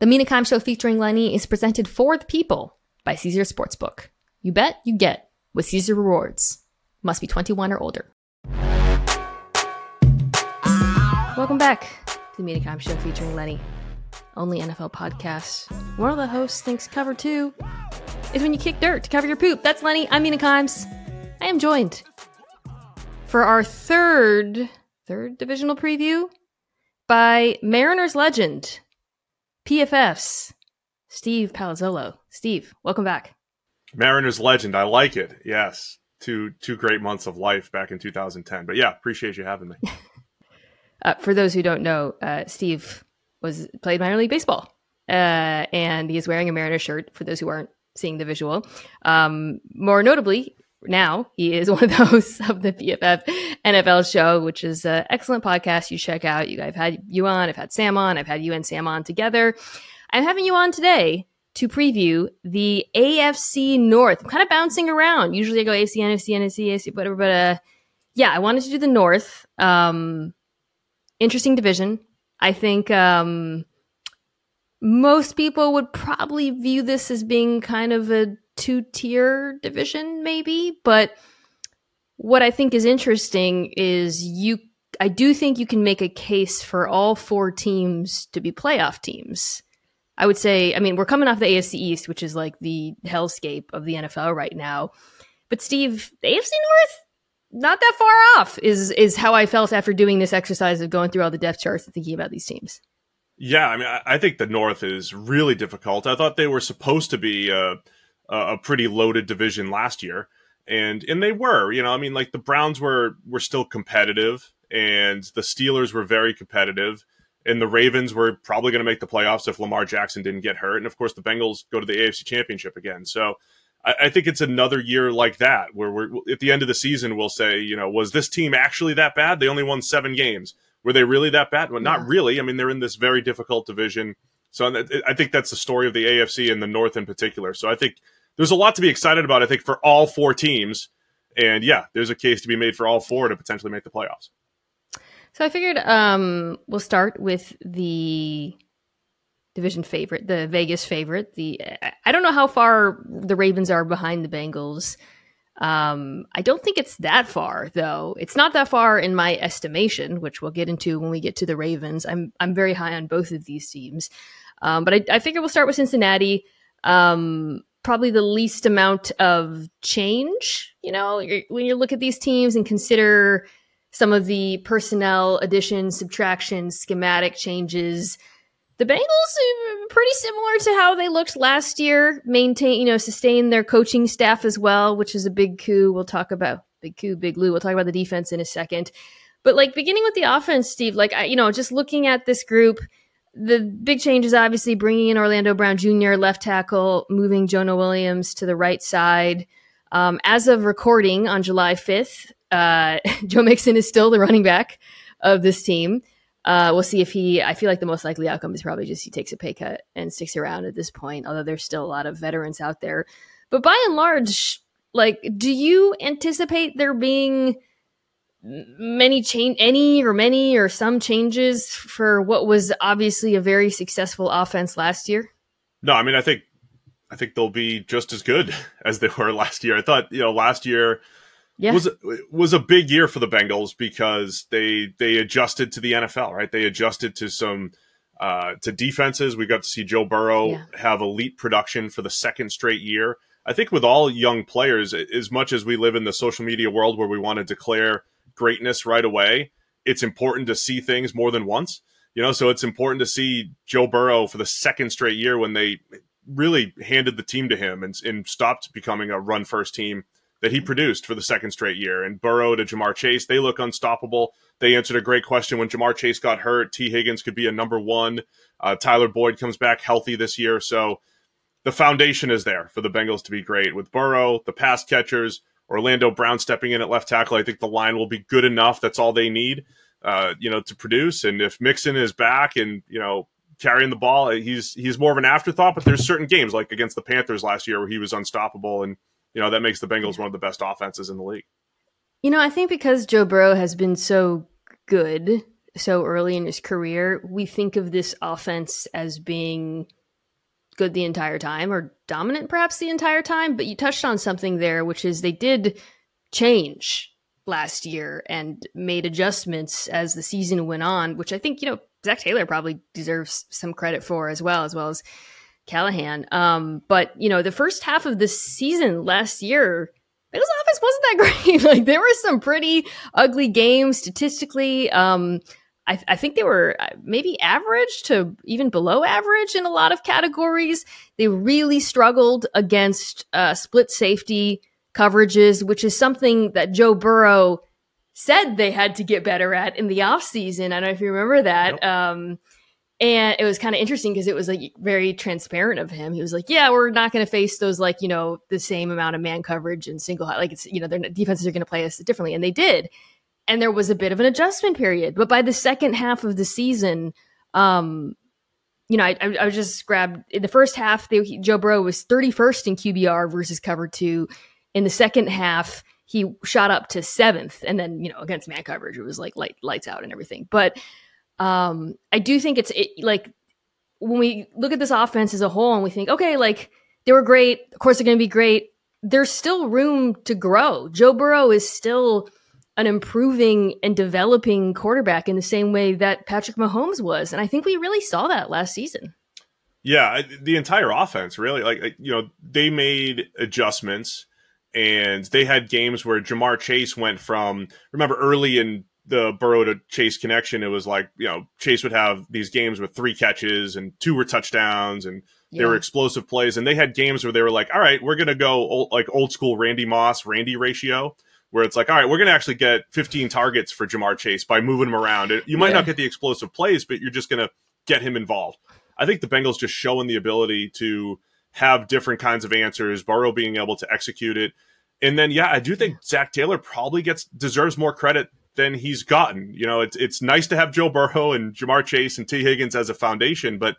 The Mina Kimes Show featuring Lenny is presented for the people by Caesars Sportsbook. You bet, you get with Caesars Rewards. Must be 21 or older. Welcome back to the Mina Kimes Show featuring Lenny. Only NFL podcast. One of the hosts thinks cover two is when you kick dirt to cover your poop. That's Lenny. I'm Mina Kimes. I am joined for our third third divisional preview by Mariners legend PFF's Steve Palazzolo. Steve, welcome back. Mariners legend. I like it. Yes. Two two great months of life back in 2010. But yeah, appreciate you having me. uh, for those who don't know, uh, Steve was played minor league baseball, uh, and he is wearing a Mariners shirt. For those who aren't seeing the visual, um, more notably, now he is one of the hosts of the PFF NFL show, which is an excellent podcast you check out. You have had you on, I've had Sam on, I've had you and Sam on together. I'm having you on today to preview the AFC North. I'm kind of bouncing around. Usually I go AFC, NFC, NFC, AFC, whatever, but uh, yeah, I wanted to do the North. Um, interesting division. I think um, most people would probably view this as being kind of a two tier division, maybe. But what I think is interesting is you, I do think you can make a case for all four teams to be playoff teams. I would say, I mean, we're coming off the AFC East, which is like the hellscape of the NFL right now. But Steve, AFC North, not that far off is is how I felt after doing this exercise of going through all the depth charts and thinking about these teams. Yeah, I mean, I think the North is really difficult. I thought they were supposed to be uh, a pretty loaded division last year, and and they were. You know, I mean, like the Browns were were still competitive, and the Steelers were very competitive, and the Ravens were probably going to make the playoffs if Lamar Jackson didn't get hurt, and of course the Bengals go to the AFC Championship again. So. I, I think it's another year like that where we're at the end of the season we'll say, you know, was this team actually that bad? They only won seven games. Were they really that bad? Well, not really. I mean, they're in this very difficult division. So I think that's the story of the AFC and the North in particular. So I think there's a lot to be excited about, I think, for all four teams. And yeah, there's a case to be made for all four to potentially make the playoffs. So I figured um, we'll start with the division favorite, the Vegas favorite. The I don't know how far the Ravens are behind the Bengals. Um, I don't think it's that far though. It's not that far in my estimation, which we'll get into when we get to the Ravens. I'm I'm very high on both of these teams, um, but I, I figure we'll start with Cincinnati. Um, probably the least amount of change. You know, when you look at these teams and consider some of the personnel additions, subtractions, schematic changes, the Bengals pretty similar to how they looked last year. Maintain, you know, sustain their coaching staff as well, which is a big coup. We'll talk about big coup, big Lou. We'll talk about the defense in a second. But like beginning with the offense, Steve, like I, you know, just looking at this group the big change is obviously bringing in Orlando Brown Jr., left tackle, moving Jonah Williams to the right side. Um, as of recording on July 5th, uh, Joe Mixon is still the running back of this team. Uh, we'll see if he, I feel like the most likely outcome is probably just he takes a pay cut and sticks around at this point, although there's still a lot of veterans out there. But by and large, like, do you anticipate there being many change any or many or some changes for what was obviously a very successful offense last year? No, I mean I think I think they'll be just as good as they were last year. I thought, you know, last year yeah. was was a big year for the Bengals because they they adjusted to the NFL, right? They adjusted to some uh, to defenses. We got to see Joe Burrow yeah. have elite production for the second straight year. I think with all young players, as much as we live in the social media world where we want to declare greatness right away, it's important to see things more than once. You know, so it's important to see Joe Burrow for the second straight year when they really handed the team to him and, and stopped becoming a run first team that he produced for the second straight year. And Burrow to Ja'Marr Chase, they look unstoppable. They answered a great question when Ja'Marr Chase got hurt. Tee Higgins could be a number one. Uh, Tyler Boyd comes back healthy this year. So the foundation is there for the Bengals to be great with Burrow, the pass catchers, Orlando Brown stepping in at left tackle, I think the line will be good enough. That's all they need, uh, you know, to produce. And if Mixon is back and you know carrying the ball, he's he's more of an afterthought. But there's certain games like against the Panthers last year where he was unstoppable, and you know that makes the Bengals one of the best offenses in the league. You know, I think because Joe Burrow has been so good so early in his career, we think of this offense as being good the entire time or dominant perhaps the entire time. But you touched on something there, which is they did change last year and made adjustments as the season went on, which I think, you know, Zac Taylor probably deserves some credit for as well, as well as Callahan. Um, but, you know, the first half of the season last year, Bengals offense wasn't that great. like there were some pretty ugly games statistically. Um, I, I, think they were uh, maybe average to even below average in a lot of categories. They really struggled against uh, split safety coverages, which is something that Joe Burrow said they had to get better at in the offseason. I don't know if you remember that. Yep. Um, and it was kind of interesting because it was like very transparent of him. He was like, "Yeah, we're not going to face those like you know the same amount of man coverage and single like it's you know their defenses are going to play us differently," and they did. And there was a bit of an adjustment period, but by the second half of the season, um, you know, I, I, I just grabbed in the first half. They, Joe Burrow was 31st in QBR versus cover two. In the second half, he shot up to seventh, and then you know against man coverage, it was like light, lights out and everything. But um, I do think it's it, like when we look at this offense as a whole and we think, okay, like they were great. Of course, they're going to be great. There's still room to grow. Joe Burrow is still an improving and developing quarterback in the same way that Patrick Mahomes was. And I think we really saw that last season. Yeah, the entire offense really like you know, they made adjustments and they had games where Ja'Marr Chase went from remember early in the Burrow to Chase connection, it was like, you know, Chase would have these games with three catches and two were touchdowns and yeah. they were explosive plays. And they had games where they were like, all right, we're going to go old, like old school Randy Moss, Randy ratio, where it's like, all right, we're going to actually get 15 targets for Ja'Marr Chase by moving him around. You might yeah. not get the explosive plays, but you're just going to get him involved. I think the Bengals just showing the ability to have different kinds of answers, Burrow being able to execute it. And then, yeah, I do think Zac Taylor probably gets deserves more credit than he's gotten. You know, it's it's nice to have Joe Burrow and Ja'Marr Chase and Tee Higgins as a foundation, but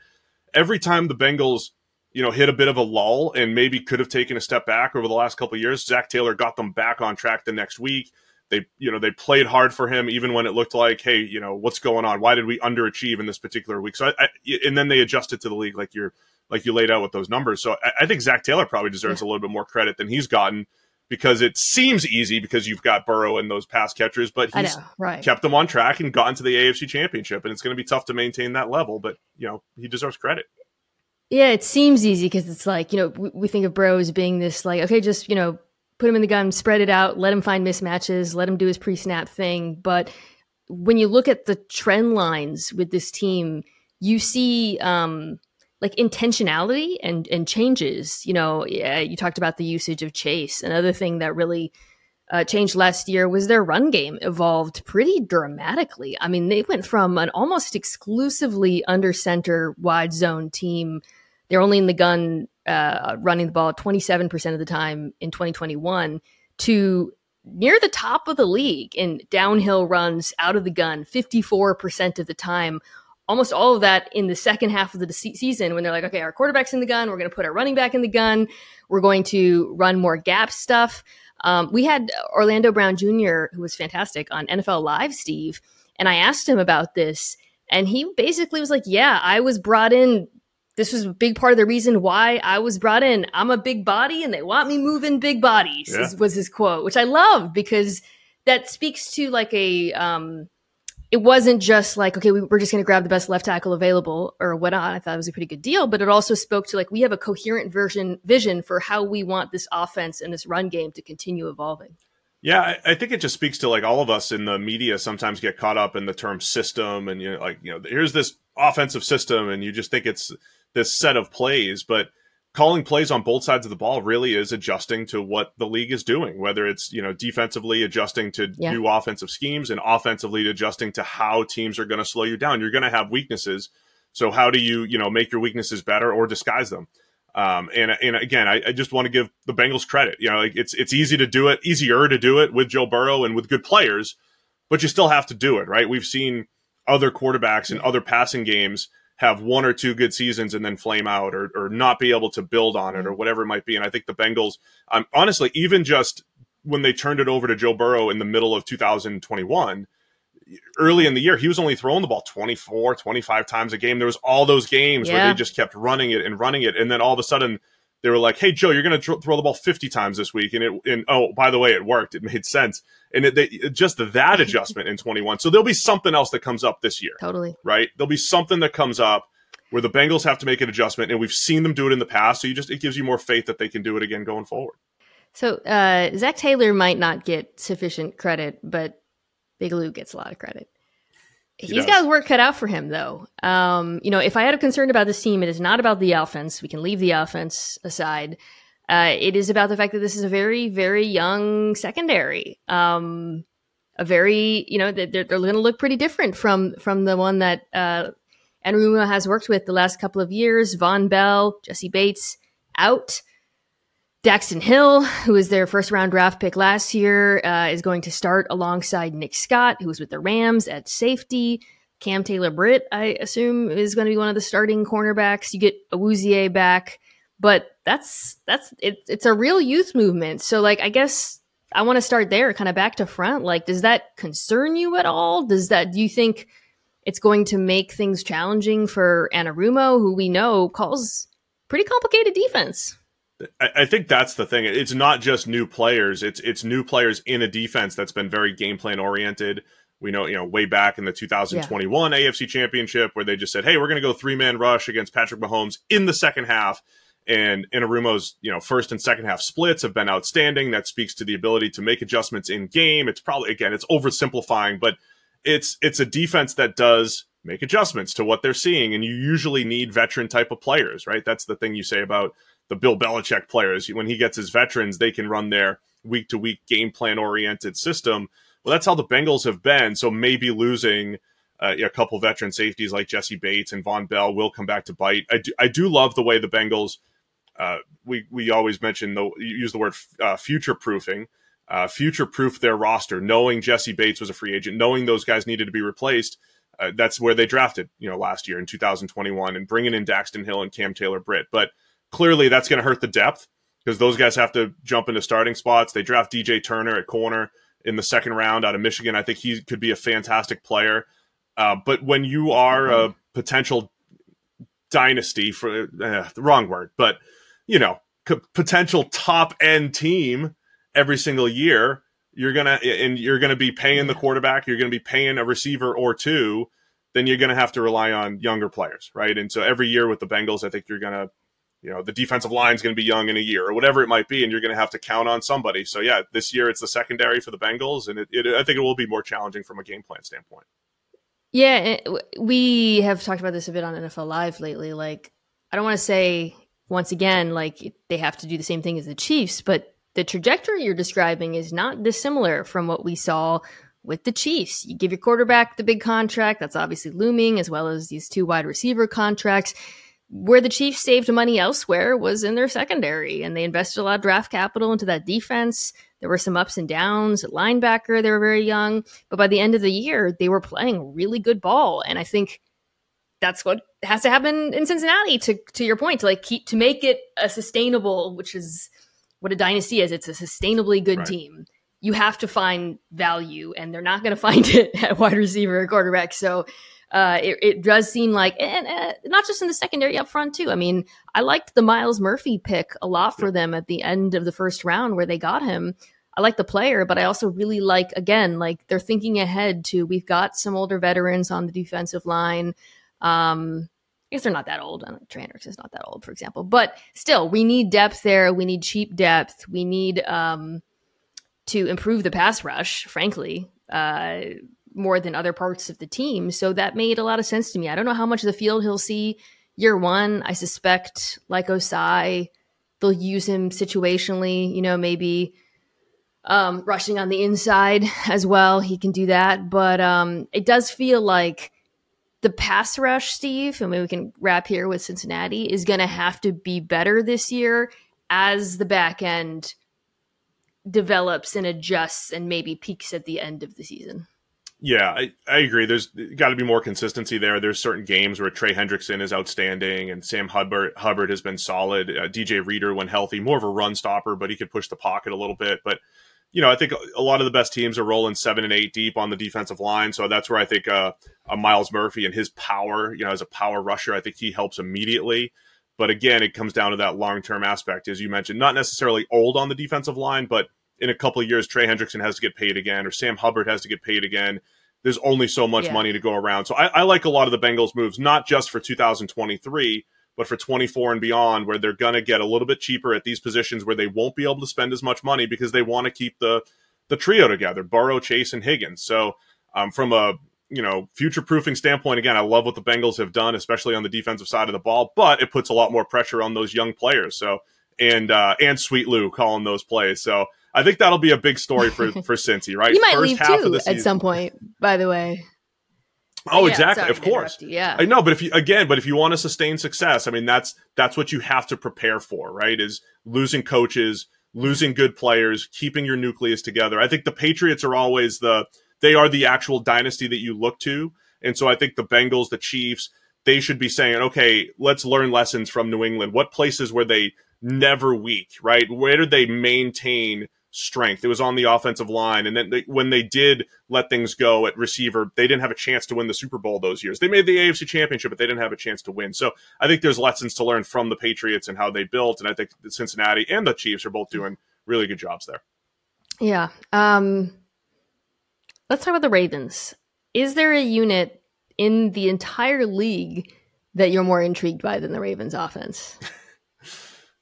every time the Bengals, you know, hit a bit of a lull and maybe could have taken a step back over the last couple years, Zac Taylor got them back on track the next week. They, you know, they played hard for him even when it looked like, hey, you know, what's going on? Why did we underachieve in this particular week? So, I, I, and then they adjusted to the league like you're like you laid out with those numbers. So, I, I think Zac Taylor probably deserves yeah. a little bit more credit than he's gotten because it seems easy because you've got Burrow and those pass catchers, but he's know, right. kept them on track and gotten to the AFC Championship, and it's going to be tough to maintain that level. But you know, he deserves credit. Yeah, it seems easy because it's like you know we, we think of Burrow as being this like okay, just you know put him in the gun, spread it out, let him find mismatches, let him do his pre-snap thing. But when you look at the trend lines with this team, you see um, like intentionality and and changes. You know, yeah, you talked about the usage of Chase. Another thing that really uh, changed last year was their run game evolved pretty dramatically. I mean, they went from an almost exclusively under center wide zone team. They're only in the gun uh, running the ball 27% of the time in 2021 to near the top of the league in downhill runs out of the gun 54% of the time almost all of that in the second half of the season when they're like, okay, our quarterback's in the gun. We're going to put our running back in the gun. We're going to run more gap stuff. Um, we had Orlando Brown Jr., who was fantastic on NFL Live, Steve, and I asked him about this. And he basically was like, yeah, I was brought in. This was a big part of the reason why I was brought in. I'm a big body and they want me moving big bodies, yeah. was his quote, which I love because that speaks to like a, um, it wasn't just like, okay, we, are just going to grab the best left tackle available or whatnot. I thought it was a pretty good deal, but it also spoke to like, we have a coherent version vision for how we want this offense and this run game to continue evolving. Yeah, I, I think it just speaks to like all of us in the media sometimes get caught up in the term system and you know, like, you know, here's this offensive system and you just think it's this set of plays, but calling plays on both sides of the ball really is adjusting to what the league is doing, whether it's, you know, defensively adjusting to yeah. new offensive schemes and offensively adjusting to how teams are going to slow you down. You're going to have weaknesses. So how do you, you know, make your weaknesses better or disguise them? Um, and, and again, I, I just want to give the Bengals credit. You know, like it's, it's easy to do it, easier to do it with Joe Burrow and with good players, but you still have to do it, right? We've seen other quarterbacks and other passing games have one or two good seasons and then flame out or, or not be able to build on it or mm. whatever it might be. And I think the Bengals, um, honestly, even just when they turned it over to Joe Burrow in the middle of 2021, early in the year, he was only throwing the ball 24, 25 times a game. There was all those games yeah. where they just kept running it and running it. And then all of a sudden they were like, Hey, Joe, you're going to tr- throw the ball 50 times this week. And it, and oh, by the way, it worked. It made sense. And it, they, just that adjustment in 21. So there'll be something else that comes up this year. Totally. Right. There'll be something that comes up where the Bengals have to make an adjustment. And we've seen them do it in the past. So you just, it gives you more faith that they can do it again going forward. So uh, Zac Taylor might not get sufficient credit, but Big Lou gets a lot of credit. He He's got his work cut out for him, though. Um, you know, if I had a concern about this team, it is not about the offense. We can leave the offense aside. Uh, it is about the fact that this is a very, very young secondary. Um, a very, you know, they're, they're going to look pretty different from from the one that uh, Anarumo has worked with the last couple of years. Vonn Bell, Jessie Bates out. Daxton Hill, who was their first round draft pick last year, uh, is going to start alongside Nick Scott, who was with the Rams at safety. Cam Taylor Britt, I assume, is going to be one of the starting cornerbacks. You get Awuzie back, but that's that's it, it's a real youth movement. So, like, I guess I want to start there, kind of back to front. Like, does that concern you at all? Does that do you think it's going to make things challenging for Anarumo, who we know calls pretty complicated defense? I, think that's the thing. It's not just new players. It's it's new players in a defense that's been very game plan oriented. We know, you know, way back in the 2021 yeah. AFC Championship where they just said, "Hey, we're going to go three man rush against Patrick Mahomes in the second half." And Anarumo's, you know, first and second half splits have been outstanding. That speaks to the ability to make adjustments in game. It's probably again, it's oversimplifying, but it's it's a defense that does make adjustments to what they're seeing, and you usually need veteran type of players, right? That's the thing you say about the Bill Belichick players. When he gets his veterans, they can run their week to week game plan oriented system. Well, that's how the Bengals have been. So maybe losing uh, a couple veteran safeties like Jessie Bates and Vonn Bell will come back to bite. I do, I do love the way the Bengals. Uh, we we always mention the use the word uh, future proofing, uh, future proof their roster, knowing Jessie Bates was a free agent, knowing those guys needed to be replaced. Uh, that's where they drafted, you know, last year in 2021, and bringing in Daxton Hill and Cam Taylor Britt. But Clearly, that's going to hurt the depth because those guys have to jump into starting spots. They draft DJ Turner at corner in the second round out of Michigan. I think he could be a fantastic player. Uh, but when you are a potential dynasty for uh, the wrong word, but you know, c- potential top end team every single year, you're gonna and you're gonna be paying the quarterback, you're gonna be paying a receiver or two. Then you're going to have to rely on younger players, right? And so every year with the Bengals, I think you're going to you know the defensive line is going to be young in a year or whatever it might be and you're going to have to count on somebody so yeah this year it's the secondary for the bengals and it, it, i think it will be more challenging from a game plan standpoint yeah we have talked about this a bit on nfl live lately like i don't want to say once again like they have to do the same thing as the chiefs but the trajectory you're describing is not dissimilar from what we saw with the Chiefs. You give your quarterback the big contract, that's obviously looming, as well as these two wide receiver contracts where the Chiefs saved money elsewhere was in their secondary, and they invested a lot of draft capital into that defense. There were some ups and downs at linebacker. They were very young, but by the end of the year, they were playing really good ball. And I think that's what has to happen in Cincinnati. To to your point, to like keep to make it a sustainable, which is what a dynasty is. It's a sustainably good right. team. You have to find value, and they're not going to find it at wide receiver or quarterback. So uh, it, it, does seem like, and uh, not just in the secondary up front too. I mean, I liked the Myles Murphy pick a lot for them at the end of the first round where they got him. I like the player, but I also really like again, like they're thinking ahead to. We've got some older veterans on the defensive line. Um, I guess they're not that old. Trainers is not that old, for example, but still, we need depth there. We need cheap depth. We need um, to improve the pass rush. Frankly, uh, more than other parts of the team. So that made a lot of sense to me. I don't know how much of the field he'll see year one. I suspect, like Ossai, they'll use him situationally, you know, maybe um, rushing on the inside as well. He can do that. But um, it does feel like the pass rush, Steve, and maybe we can wrap here with Cincinnati, is going to have to be better this year as the back end develops and adjusts and maybe peaks at the end of the season. Yeah, I, I agree. There's got to be more consistency there. There's certain games where Trey Hendrickson is outstanding and Sam Hubbard Hubbard has been solid. Uh, DJ Reader, when healthy, more of a run stopper, but he could push the pocket a little bit. But you know, I think a lot of the best teams are rolling seven and eight deep on the defensive line. So that's where I think uh, uh, Myles Murphy and his power, you know, as a power rusher, I think he helps immediately. But again, it comes down to that long term aspect, as you mentioned, not necessarily old on the defensive line, but in a couple of years, Trey Hendrickson has to get paid again, or Sam Hubbard has to get paid again. There's only so much yeah. money to go around. So I, I like a lot of the Bengals moves, not just for 2023 but for 24 and beyond, where they're going to get a little bit cheaper at these positions where they won't be able to spend as much money because they want to keep the the trio together: Burrow, Chase, and Higgins. So, um, from a you know future proofing standpoint, again, I love what the Bengals have done, especially on the defensive side of the ball. But it puts a lot more pressure on those young players. So, and uh, and Sweet Lou calling those plays. So. I think that'll be a big story for for Cincy, right? You might First leave too at some point. By the way, Oh, yeah, exactly. Of course. Yeah. I know, but if you again, but if you want to sustain success, I mean that's that's what you have to prepare for, right? Is losing coaches, losing good players, keeping your nucleus together. I think the Patriots are always the they are the actual dynasty that you look to. And so I think the Bengals, the Chiefs, they should be saying, okay, let's learn lessons from New England. What places were they never weak, right? Where did they maintain strength. It was on the offensive line. And then they, when they did let things go at receiver, they didn't have a chance to win the Super Bowl those years. They made the AFC championship, but they didn't have a chance to win. So I think there's lessons to learn from the Patriots and how they built. And I think Cincinnati and the Chiefs are both doing really good jobs there. Yeah. Um, let's talk about the Ravens. Is there a unit in the entire league that you're more intrigued by than the Ravens offense?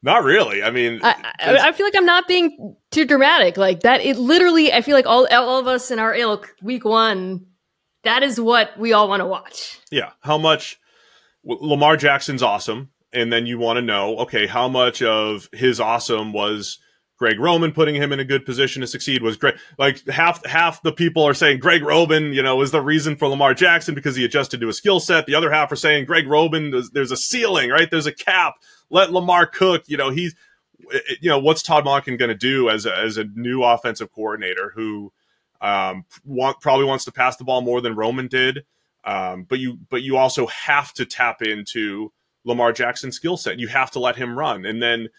Not really. I mean, I, I, I, feel like I'm not being too dramatic. Like that, it literally. I feel like all all of us in our ilk, week one, that is what we all want to watch. Yeah. How much Lamar Jackson's awesome, and then you want to know, okay, how much of his awesome was Greg Roman putting him in a good position to succeed was great. Like half half the people are saying Greg Roman, you know, is the reason for Lamar Jackson because he adjusted to a skill set. The other half are saying Greg Roman, there's, there's a ceiling, right? There's a cap let Lamar cook. You know, he's, you know, what's Todd Monken going to do as a, as a new offensive coordinator who um, want, probably wants to pass the ball more than Roman did. Um, but you, but you also have to tap into Lamar Jackson's skill set. You have to let him run, and then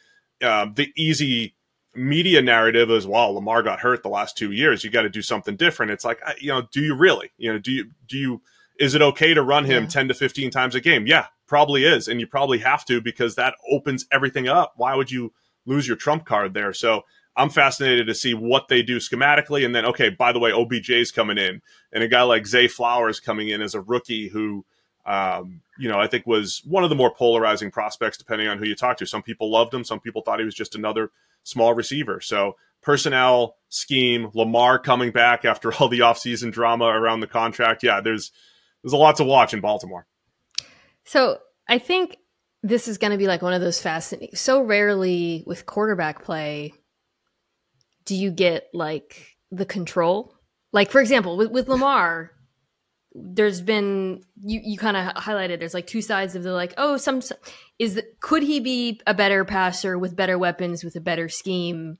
uh, the easy media narrative is, well, Lamar got hurt the last two years. You got to do something different. It's like, you know, do you really? You know, do you do you? Is it okay to run him yeah. ten to fifteen times a game? Yeah, probably is, and you probably have to because that opens everything up. Why would you lose your trump card there? So I'm fascinated to see what they do schematically, and then okay, by the way, OBJ's coming in, and a guy like Zay Flowers coming in as a rookie who. Um, you know, I think was one of the more polarizing prospects, depending on who you talk to. Some people loved him. Some people thought he was just another small receiver. So personnel, scheme, Lamar coming back after all the offseason drama around the contract. Yeah, there's there's a lot to watch in Baltimore. So I think this is going to be like one of those fascinating. So rarely with quarterback play do you get like the control. Like for example, with, with Lamar, there's been you you kind of highlighted. There's like two sides of the like. Oh, some is could he be a better passer with better weapons with a better scheme?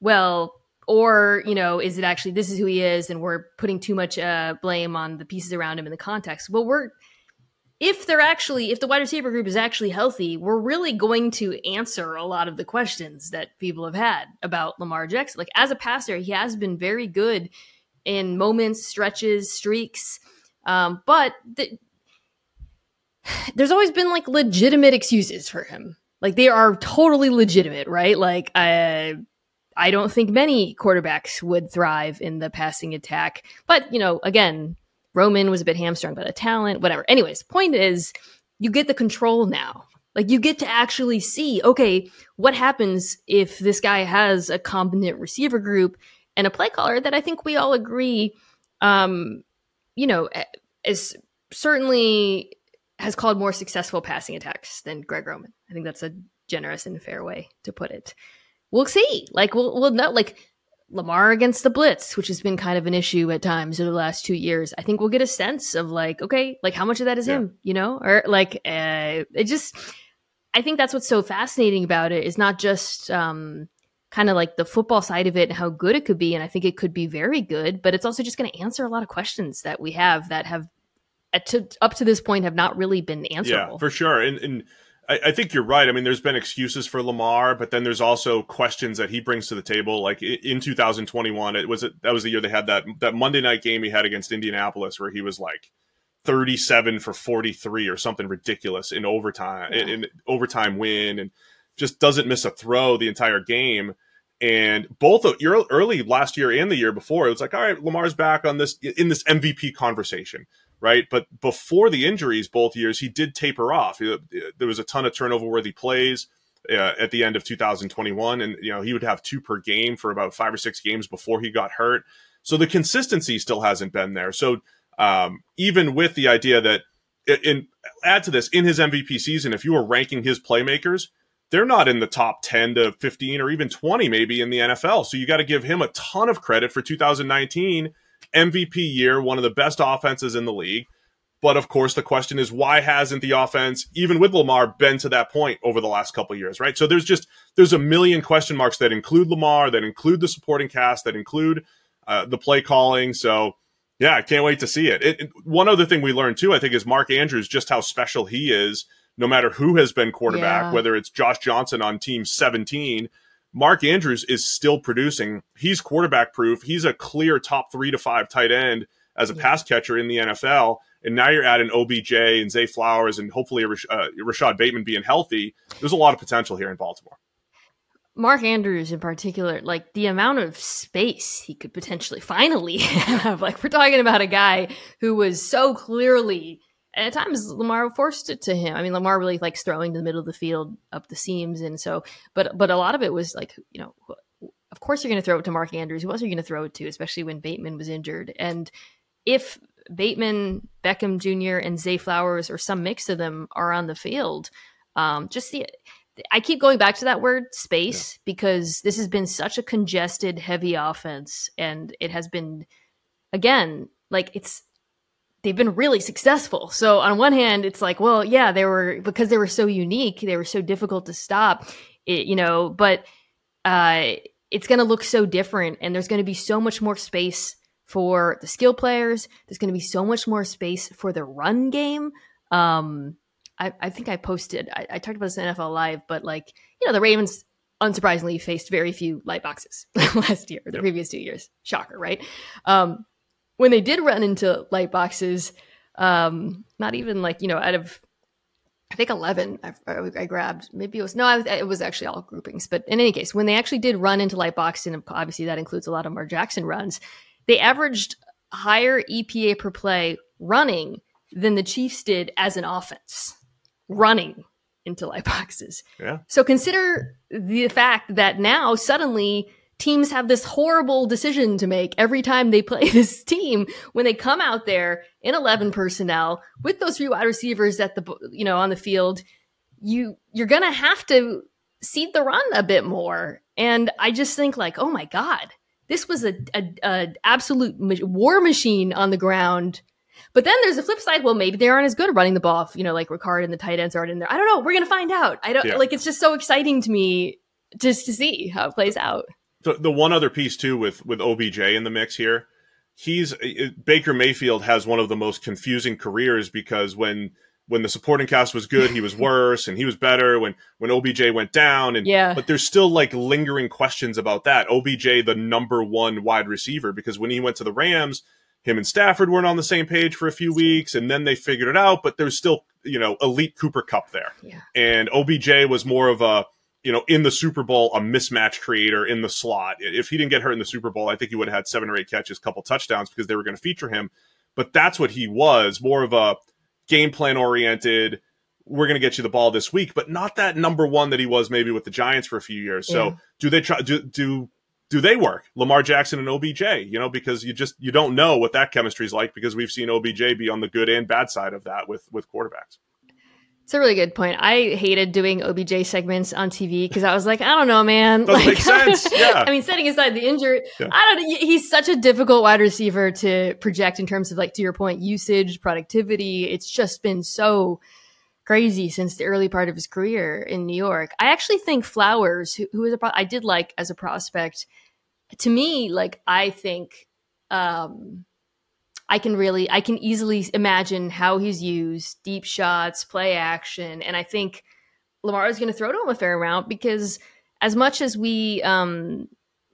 Well, or you know, is it actually this is who he is, and we're putting too much uh, blame on the pieces around him in the context? Well, we're if they're actually if the wide receiver group is actually healthy, we're really going to answer a lot of the questions that people have had about Lamar Jackson. Like as a passer, he has been very good in moments, stretches, streaks, um, but the, there's always been like legitimate excuses for him. Like they are totally legitimate, right? Like I I don't think many quarterbacks would thrive in the passing attack. But, you know, again, Roman was a bit hamstrung by the talent, whatever. Anyways, point is, you get the control now. Like you get to actually see, okay, what happens if this guy has a competent receiver group and a play caller that I think we all agree, um, you know, is certainly has called more successful passing attacks than Greg Roman. I think that's a generous and fair way to put it. We'll see. Like we'll we'll know. Like Lamar against the blitz, which has been kind of an issue at times over the last two years. I think we'll get a sense of like, okay, like how much of that is yeah. him, you know, or like uh, it just. I think that's what's so fascinating about it is not just um, kind of like the football side of it and how good it could be, and I think it could be very good, but it's also just going to answer a lot of questions that we have that have uh, to, up to this point have not really been answerable. Yeah, for sure, and, and I, I, think you're right. I mean, there's been excuses for Lamar, but then there's also questions that he brings to the table. Like in 2021, it was that was the year they had that that Monday night game he had against Indianapolis, where he was like 37 for 43 or something ridiculous in overtime, yeah. in, in overtime win, and just doesn't miss a throw the entire game. And both of, your early last year and the year before, it was like, all right, Lamar's back on this in this MVP conversation right? But before the injuries, both years, he did taper off. There was a ton of turnover worthy plays. Uh, at the end of 2021 and you know he would have two per game for about five or six games before he got hurt so the consistency still hasn't been there so um, even with the idea that in add to this in his mvp season if you were ranking his playmakers they're not in the top 10 to 15 or even 20 maybe in the nfl so you got to give him a ton of credit for 2019 MVP year, one of the best offenses in the league. But of course, the question is why hasn't the offense, even with Lamar, been to that point over the last couple years, right? So there's just there's a million question marks that include Lamar, that include the supporting cast, that include uh, the play calling. So yeah, I can't wait to see it. It, it. One other thing we learned too, I think, is Mark Andrews just how special he is. No matter who has been quarterback, yeah. whether it's Josh Johnson on Team 17 Mark Andrews is still producing. He's quarterback proof. He's a clear top three to five tight end as a yeah. pass catcher in the NFL. And now you're adding OBJ and Zay Flowers and hopefully uh, Rashod Bateman being healthy. There's a lot of potential here in Baltimore. Mark Andrews in particular, like the amount of space he could potentially finally have. Like we're talking about a guy who was so clearly and at times Lamar forced it to him. I mean, Lamar really likes throwing to the middle of the field up the seams, and so, but but a lot of it was like, you know, of course you're going to throw it to Mark Andrews. Who else are you going to throw it to, especially when Bateman was injured? And if Bateman, Beckham Jr., and Zay Flowers, or some mix of them, are on the field, um, just the I keep going back to that word space yeah. because this has been such a congested, heavy offense, and it has been again like it's they've been really successful. So on one hand, it's like, well, yeah, they were because they were so unique, they were so difficult to stop, it, you know, but uh, it's going to look so different, and there's going to be so much more space for the skill players. There's going to be so much more space for the run game. Um, I, I think I posted, I, I talked about this in NFL Live, but like, you know, the Ravens unsurprisingly faced very few light boxes last year, the yep. previous two years. Shocker, right? Um, when they did run into light boxes, um, not even like you know out of I think 11 I, I, grabbed. Maybe it was, no, I, it was actually all groupings. But in any case, when they actually did run into light box, and obviously that includes a lot of Mar Jackson runs, they averaged higher EPA per play running than the Chiefs did as an offense, running into light boxes. Yeah. So consider the fact that now suddenly teams have this horrible decision to make every time they play this team when they come out there in 11 personnel with those three wide receivers at the you know on the field you you're gonna have to cede the run a bit more and i just think like oh my god this was a, a, a absolute war machine on the ground but then there's a flip side. Well, maybe they aren't as good at running the ball. You know, like Ricard and the tight ends aren't in there. I don't know. We're gonna find out. I don't yeah. like. It's just so exciting to me just to see how it plays out the, the one other piece too with with OBJ in the mix here, he's uh, uh, Baker Mayfield has one of the most confusing careers because when when the supporting cast was good, he was worse, and he was better when when OBJ went down. And yeah, but there's still like lingering questions about that. OBJ, the number one wide receiver, because when he went to the Rams, him and Stafford weren't on the same page for a few weeks, and then they figured it out. But there's still you know elite Cooper Kupp there, yeah. and OBJ was more of a you know, in the Super Bowl, a mismatch creator in the slot. If he didn't get hurt in the Super Bowl, I think he would have had seven or eight catches, couple touchdowns because they were going to feature him. But that's what he was more of a game plan oriented. We're going to get you the ball this week, but not that number one that he was maybe with the Giants for a few years. So yeah. do they try, do, do, do they work Lamar Jackson and OBJ, you know, because you just, you don't know what that chemistry is like because we've seen OBJ be on the good and bad side of that with, with quarterbacks. It's a really good point. I hated doing OBJ segments on TV because I was like, I don't know, man. Doesn't like, make sense. Yeah. I mean, setting aside the injury, yeah. I don't. He's such a difficult wide receiver to project in terms of like to your point, usage, productivity. It's just been so crazy since the early part of his career in New York. I actually think Flowers, who, who is a pro- I did like as a prospect. To me, like I think um, I can really, I can easily imagine how he's used deep shots, play action. And I think Lamar is going to throw to him a fair amount because as much as we, um,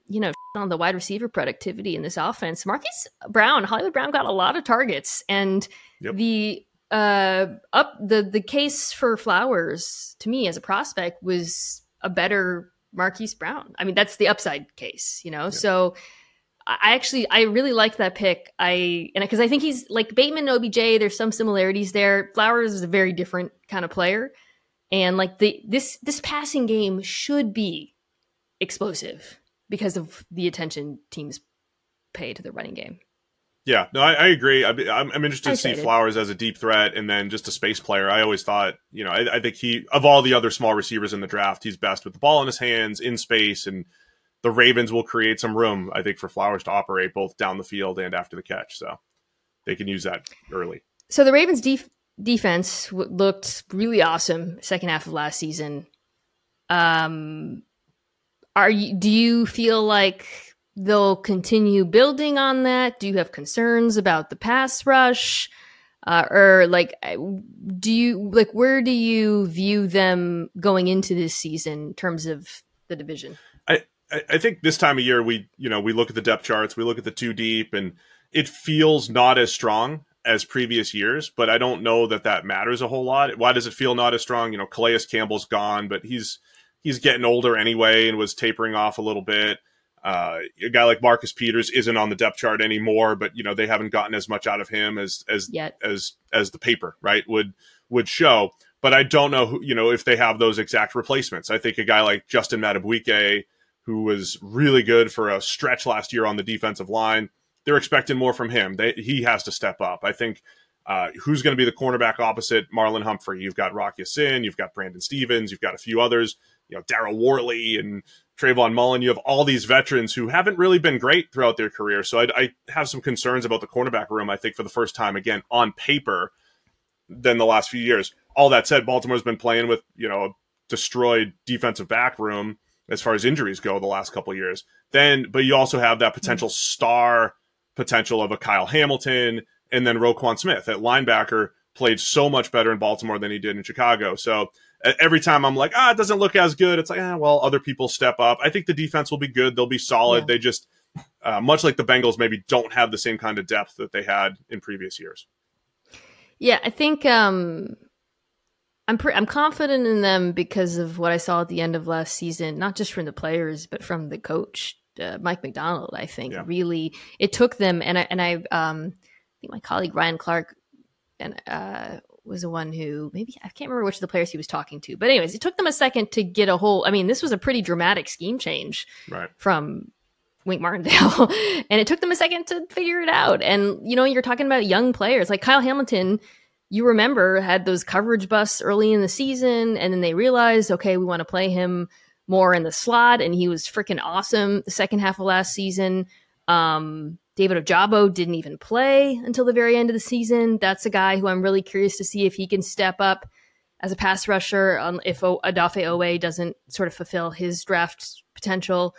you know, on the wide receiver productivity in this offense, Marquise Brown, Hollywood Brown got a lot of targets, and yep. the uh up the the case for Flowers to me as a prospect was a better Marquise Brown. I mean, that's the upside case, you know. Yeah. So I actually I really liked that pick. I and because I think he's like Bateman and OBJ. There's some similarities there. Flowers is a very different kind of player, and like the this this passing game should be explosive because of the attention teams pay to the running game. Yeah, no, I, I agree. I, am I'm interested to see Flowers as a deep threat and then just a space player. I always thought, you know, I, I, think he of all the other small receivers in the draft, he's best with the ball in his hands in space, and the Ravens will create some room, I think, for Flowers to operate both down the field and after the catch. So they can use that early. So the Ravens' def- defense w- looked really awesome second half of last season. Um, are you? Do you feel like they'll continue building on that? Do you have concerns about the pass rush? Uh, or like do you like where do you view them going into this season in terms of the division i i think this time of year we you know we look at the depth charts we look at the two deep and it feels not as strong as previous years but i don't know that that matters a whole lot why does it feel not as strong you know calais campbell's gone but he's he's getting older anyway and was tapering off a little bit uh, a guy like Marcus Peters isn't on the depth chart anymore, but you know they haven't gotten as much out of him as as Yet. as as the paper right would would show. But I don't know who you know if they have those exact replacements. I think a guy like Justin Madubuike, who was really good for a stretch last year on the defensive line, they're expecting more from him. They, he has to step up. I think. Uh, who's going to be the cornerback opposite Marlon Humphrey? You've got Rock Ya-Sin, you've got Brandon Stephens, you've got a few others, you know, Daryl Worley and Trayvon Mullen. You have all these veterans who haven't really been great throughout their career. So I, I have some concerns about the cornerback room. I think for the first time again on paper than the last few years. All that said, Baltimore's been playing with you know a destroyed defensive back room as far as injuries go the last couple years. Then, but you also have that potential star potential of a Kyle Hamilton and then Roquan Smith at linebacker played so much better in Baltimore than he did in Chicago. So every time I'm like, ah, it doesn't look as good. It's like, ah, well, other people step up. I think the defense will be good. They'll be solid. Yeah. They just, uh, much like the Bengals, maybe don't have the same kind of depth that they had in previous years. Yeah, I think um, I'm pre- I'm confident in them because of what I saw at the end of last season, not just from the players but from the coach, uh, Mike Macdonald. I think yeah. really it took them, and I and I um, I think my colleague Ryan Clark and uh, was the one who maybe I can't remember which of the players he was talking to, but anyways, it took them a second to get a whole. I mean, this was a pretty dramatic scheme change right. from Wink Martindale, and it took them a second to figure it out. And you know, you're talking about young players like Kyle Hamilton. You remember had those coverage busts early in the season, and then they realized, okay, we want to play him more in the slot, and he was freaking awesome the second half of last season. Um, David Ojabo didn't even play until the very end of the season. That's a guy who I'm really curious to see if he can step up as a pass rusher um, if o- Odafe Oweh doesn't sort of fulfill his draft potential.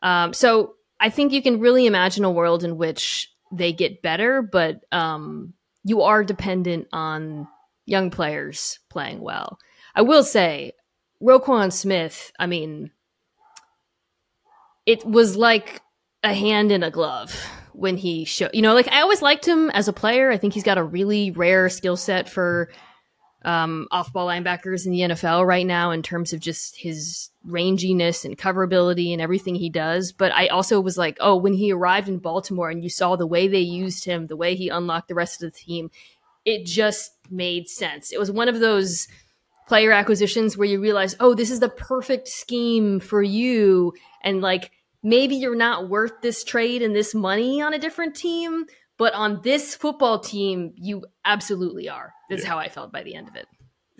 Um, so I think you can really imagine a world in which they get better, but um, you are dependent on young players playing well. I will say, Roquan Smith, I mean, it was like a hand in a glove when he showed, you know, like I always liked him as a player. I think he's got a really rare skill set for um, off ball linebackers in the NFL right now in terms of just his ranginess and coverability and everything he does. But I also was like, oh, when he arrived in Baltimore and you saw the way they used him, the way he unlocked the rest of the team, it just made sense. It was one of those player acquisitions where you realize, oh, this is the perfect scheme for you. And like, maybe you're not worth this trade and this money on a different team, but on this football team, you absolutely are. This yeah. is how I felt by the end of it.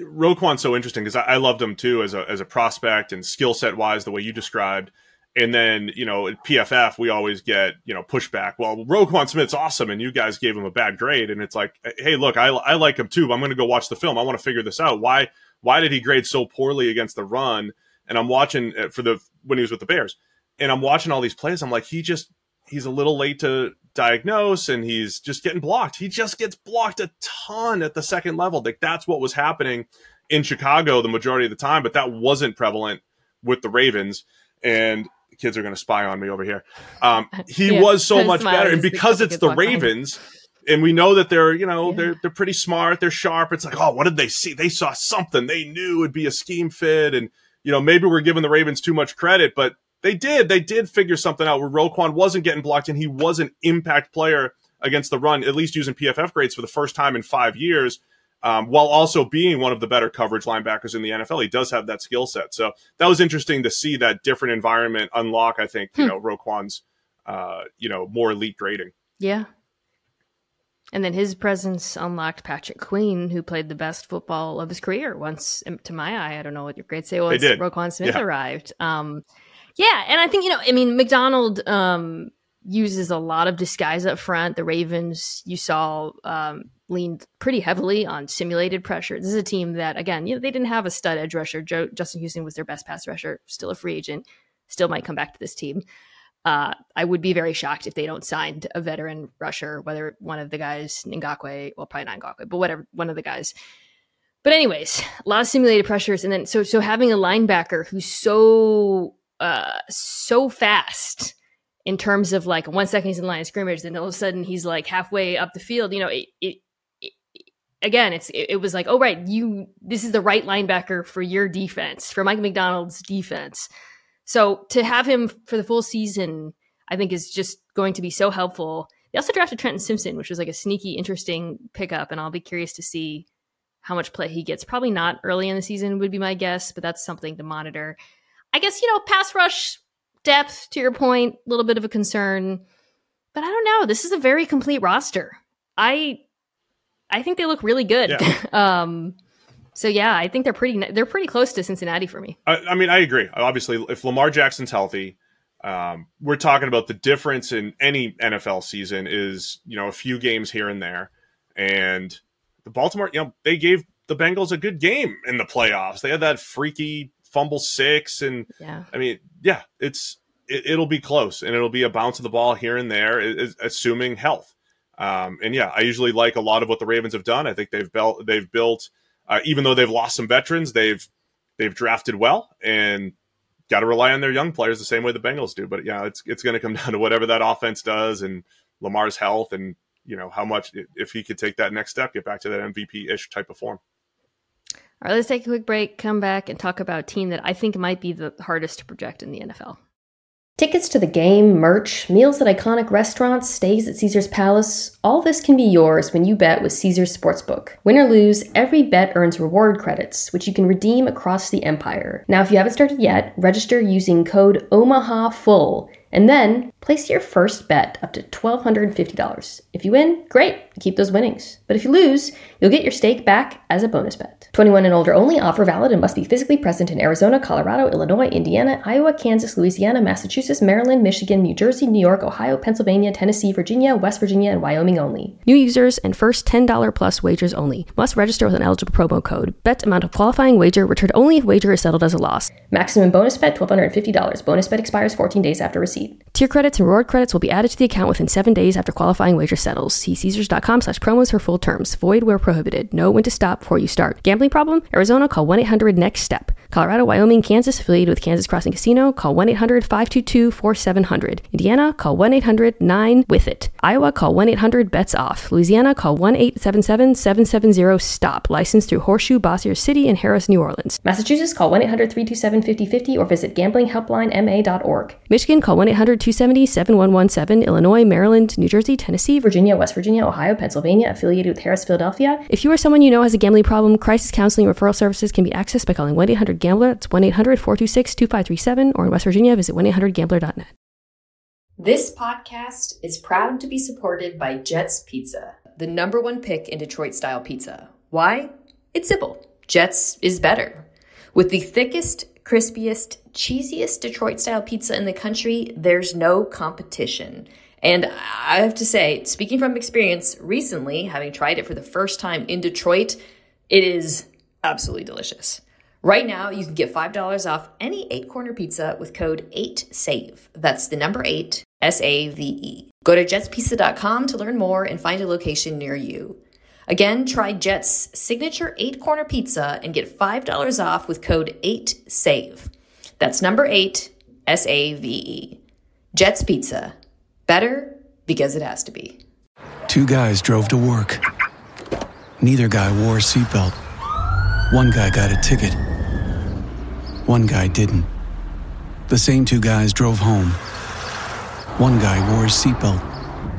Roquan's so interesting because I, I, loved him too as a as a prospect and skill set wise, the way you described. And then you know at PFF we always get you know pushback. Well, Roquan Smith's awesome, and you guys gave him a bad grade. And it's like, hey, look, I, I like him too. But I'm going to go watch the film. I want to figure this out. Why why did he grade so poorly against the run? And I'm watching uh, for the when he was with the Bears and I'm watching all these plays. I'm like, he just he's a little late to diagnose, and he's just getting blocked. He just gets blocked a ton at the second level. Like that's what was happening. in Chicago the majority of the time, but that wasn't prevalent with the Ravens. And kids are going to spy on me over here. Um, he yeah, was so much better, and because it's the Ravens, and we know that they're you know yeah. they're they're pretty smart, they're sharp. It's like, oh, what did they see? They saw something. They knew it'd be a scheme fit, and you know maybe we're giving the Ravens too much credit, but they did. They did figure something out where Roquan wasn't getting blocked, and he was an impact player against the run, at least using PFF grades for the first time in five years um, while also being one of the better coverage linebackers in the NFL. He does have that skill set. So that was interesting to see that different environment unlock, I think, you hmm. know, Roquan's, uh, you know, more elite grading. Yeah. And then his presence unlocked Patrick Queen, who played the best football of his career once, to my eye. I don't know what your grades say was. Roquan Smith yeah. arrived. Um, yeah. And I think, you know, I mean, Macdonald um, uses a lot of disguise up front. The Ravens, you saw, um, leaned pretty heavily on simulated pressure. This is a team that, again, you know, they didn't have a stud edge rusher. Joe, Justin Houston was their best pass rusher, still a free agent, still might come back to this team. Uh, I would be very shocked if they don't sign a veteran rusher, whether one of the guys, Ngakoue, well, probably not Ngakoue, but whatever, one of the guys. But anyways, a lot of simulated pressures, and then so so having a linebacker who's so uh so fast in terms of like one second he's in line of scrimmage, then all of a sudden he's like halfway up the field. You know, it, it again, it's it, it, was like, oh right, you this is the right linebacker for your defense, for Mike Macdonald's defense. So to have him for the full season, I think is just going to be so helpful. They also drafted Trenton Simpson, which was like a sneaky, interesting pickup, and I'll be curious to see how much play he gets. Probably not early in the season would be my guess, but that's something to monitor. I guess you know, pass rush depth. To your point, a little bit of a concern, but I don't know. This is a very complete roster. I I think they look really good. Yeah. um, so yeah, I think they're pretty they're pretty close to Cincinnati for me. I, I mean, I agree. Obviously, if Lamar Jackson's healthy, um, we're talking about the difference in any NFL season is you know a few games here and there, and the Baltimore, you know, they gave the Bengals a good game in the playoffs. They had that freaky fumble six, and yeah, I mean, yeah, it's it, will be close, and it'll be a bounce of the ball here and there, assuming health. Um, and yeah, I usually like a lot of what the Ravens have done. I think they've built they've built uh, even though they've lost some veterans, they've they've drafted well and got to rely on their young players the same way the Bengals do. But yeah, it's it's going to come down to whatever that offense does and Lamar's health and you know how much if he could take that next step, get back to that MVP ish type of form. All right, let's take a quick break, come back, and talk about a team that I think might be the hardest to project in the NFL. Tickets to the game, merch, meals at iconic restaurants, stays at Caesars Palace, all this can be yours when you bet with Caesars Sportsbook. Win or lose, every bet earns reward credits, which you can redeem across the empire. Now, if you haven't started yet, register using code OMAHAFULL and then place your first bet up to $1,250. If you win, great, keep those winnings. But if you lose, you'll get your stake back as a bonus bet. 21 and older only, offer valid and must be physically present in Arizona, Colorado, Illinois, Indiana, Iowa, Kansas, Louisiana, Massachusetts, Maryland, Michigan, New Jersey, New York, Ohio, Pennsylvania, Tennessee, Virginia, West Virginia, and Wyoming only. New users and first $10 plus wagers only. Must register with an eligible promo code. Bet amount of qualifying wager returned only if wager is settled as a loss. Maximum bonus bet $1,250. Bonus bet expires 14 days after receipt. Tier credits and reward credits will be added to the account within seven days after qualifying wager settles. See Caesars.com slash promos for full terms. Void where prohibited. Know when to stop before you start. Gambling problem? Arizona, call 1-800-NEXT-STEP. Colorado, Wyoming, Kansas, affiliated with Kansas Crossing Casino, call 1-800-522-4700. Indiana, call 1-800-9-WITH-IT. Iowa, call 1-800-BETS-OFF. Louisiana, call 1-877-770-STOP. Licensed through Horseshoe, Bossier City, and Harrah's, New Orleans. Massachusetts, call 1-800-327-5050 or visit gamblinghelplinema.org. Michigan, call 1-800-270-7117. Illinois, Maryland, New Jersey, Tennessee, Virginia, West Virginia, Ohio, Pennsylvania, affiliated with Harrah's, Philadelphia. If you or someone you know has a gambling problem, crisis counseling referral services can be accessed by calling 1-800-GAMBLER. That's 1-800-426-2537 or in West Virginia, visit 1-800-GAMBLER.net. This podcast is proud to be supported by Jet's Pizza, the number one pick in Detroit style pizza. Why? It's simple. Jets is better. With the thickest, crispiest, cheesiest Detroit style pizza in the country, there's no competition. And I have to say, speaking from experience recently, having tried it for the first time in Detroit, it is absolutely delicious. Right now, you can get $5 off any eight corner pizza with code 8SAVE. That's the number eight, S A V E. Go to jetspizza.com to learn more and find a location near you. Again, try Jet's signature eight corner pizza and get $5 off with code 8SAVE. That's number eight, S A V E. Jet's Pizza. Better because it has to be. Two guys drove to work. Neither guy wore a seatbelt. One guy got a ticket. One guy didn't. The same two guys drove home. One guy wore a seatbelt.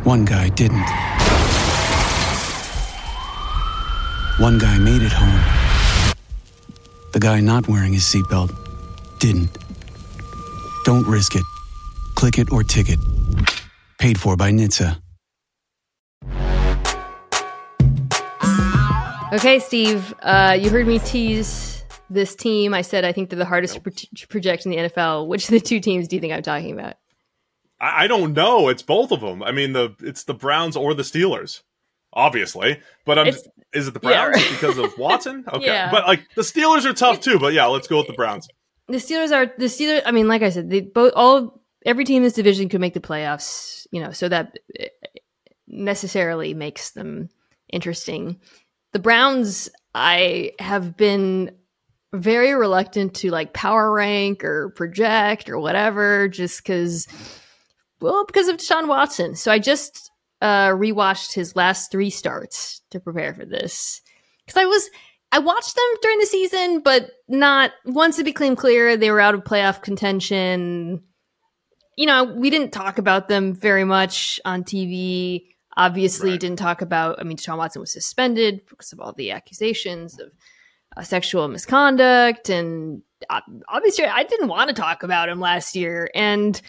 One guy didn't. One guy made it home. The guy not wearing his seatbelt didn't. Don't risk it. Click it or ticket. Paid for by NHTSA. Okay, Steve, uh, you heard me tease this team. I said I think they're the hardest to pro- project in the NFL. Which of the two teams do you think I'm talking about? I, I don't know. It's both of them. I mean, the it's the Browns or the Steelers obviously. But I'm just, is it the Browns yeah. because of Watson? Okay, yeah. but like the Steelers are tough too. But yeah, let's go with the Browns. The Steelers are the Steelers. I mean, like I said, they both all every team in this division could make the playoffs. You know, so that eh, necessarily makes them interesting. The Browns, I have been very reluctant to like power rank or project or whatever, just because, well, because of Deshaun Watson. So I just uh, rewatched his last three starts to prepare for this because I was I watched them during the season, but not once it became clear they were out of playoff contention. You know, we didn't talk about them very much on TV. Obviously, right. didn't talk about. I mean, Sean Watson was suspended because of all the accusations of uh, sexual misconduct, and uh, obviously, I didn't want to talk about him last year. And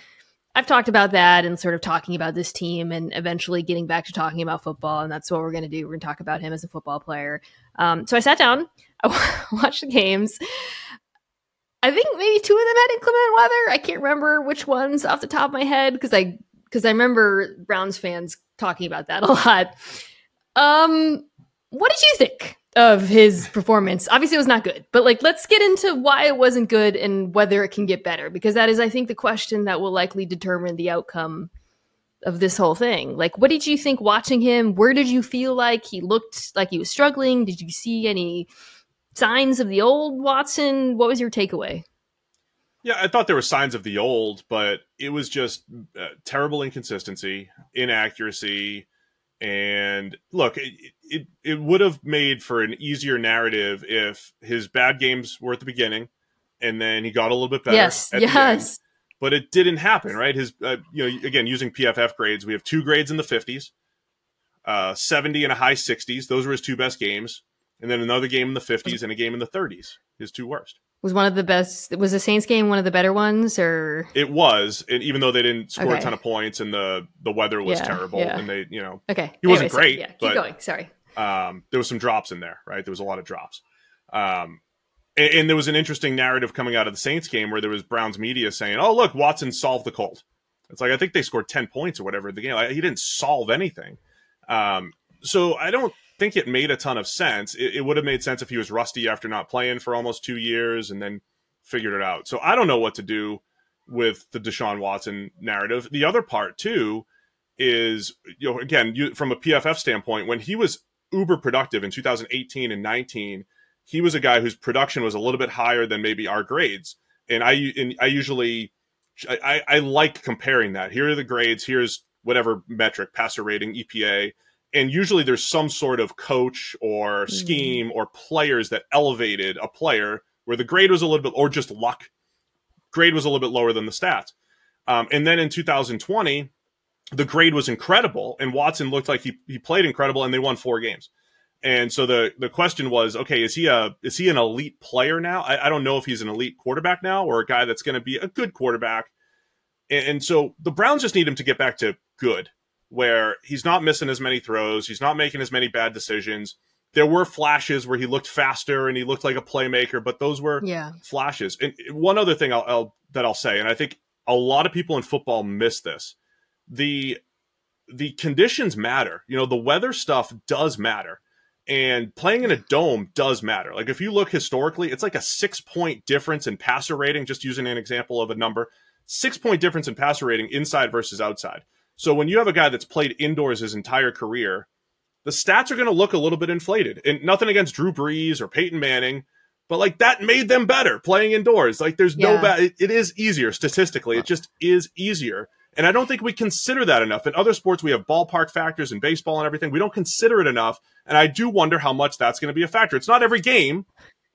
I've talked about that and sort of talking about this team and eventually getting back to talking about football. And that's what we're going to do. We're going to talk about him as a football player. Um, so I sat down, I watched the games. I think maybe two of them had inclement weather. I can't remember which ones off the top of my head because I because I remember Browns fans talking about that a lot. Um, what did you think? Of his performance. Obviously, it was not good, but like, let's get into why it wasn't good and whether it can get better, because that is, I think, the question that will likely determine the outcome of this whole thing. Like, what did you think watching him? Where did you feel like he looked like he was struggling? Did you see any signs of the old Watson? What was your takeaway? Yeah, I thought there were signs of the old, but it was just uh, terrible inconsistency, inaccuracy, and look, it, it, it would have made for an easier narrative if his bad games were at the beginning and then he got a little bit better. Yes, yes. But it didn't happen, right? His, uh, you know, again, using PFF grades, we have two grades in the 50s, uh, 70 and a high 60s. Those were his two best games. And then another game in the 50s and a game in the 30s, his two worst was one of the best. Was the Saints game one of the better ones, or it was? And even though they didn't score okay. a ton of points and the the weather was yeah, terrible, yeah. and they, you know, okay, he wasn't great. yeah, keep but, going. Sorry. Um, there was some drops in there, right? There was a lot of drops. Um, and, and, there was an interesting narrative coming out of the Saints game where there was Browns media saying, "Oh, look, Watson solved the cold." It's like I think they scored ten points or whatever the game. Like, he didn't solve anything. Um, so I don't think it made a ton of sense. It, it would have made sense if he was rusty after not playing for almost two years and then figured it out. So I don't know what to do with the Deshaun Watson narrative. The other part too is you know again you, from a PFF standpoint when he was uber productive in 2018 and 19 he was a guy whose production was a little bit higher than maybe our grades and I and I usually I, I like comparing that here are the grades here's whatever metric passer rating EPA and usually there's some sort of coach or mm-hmm. scheme mm-hmm. or players that elevated a player where the grade was a little bit, or just luck, grade was a little bit lower than the stats. Um, and then in 2020, the grade was incredible, and Watson looked like he he played incredible, and they won four games. And so the the question was, okay, is he a is he an elite player now? I, I don't know if he's an elite quarterback now or a guy that's going to be a good quarterback. And, and so the Browns just need him to get back to good, where he's not missing as many throws, he's not making as many bad decisions there were flashes where he looked faster and he looked like a playmaker, but those were yeah. flashes. And one other thing I'll, I'll, that I'll say, and I think a lot of people in football miss this: the the conditions matter. You know, the weather stuff does matter, and playing in a dome does matter. Like if you look historically, it's like a six point difference in passer rating. Just using an example of a number, six point difference in passer rating inside versus outside. So when you have a guy that's played indoors his entire career the stats are going to look a little bit inflated. And nothing against Drew Brees or Peyton Manning, but like that made them better playing indoors. Like there's yeah. no bad. It, it is easier statistically. It just is easier. And I don't think we consider that enough. In other sports, we have ballpark factors in baseball and everything. We don't consider it enough. And I do wonder how much that's going to be a factor. It's not every game,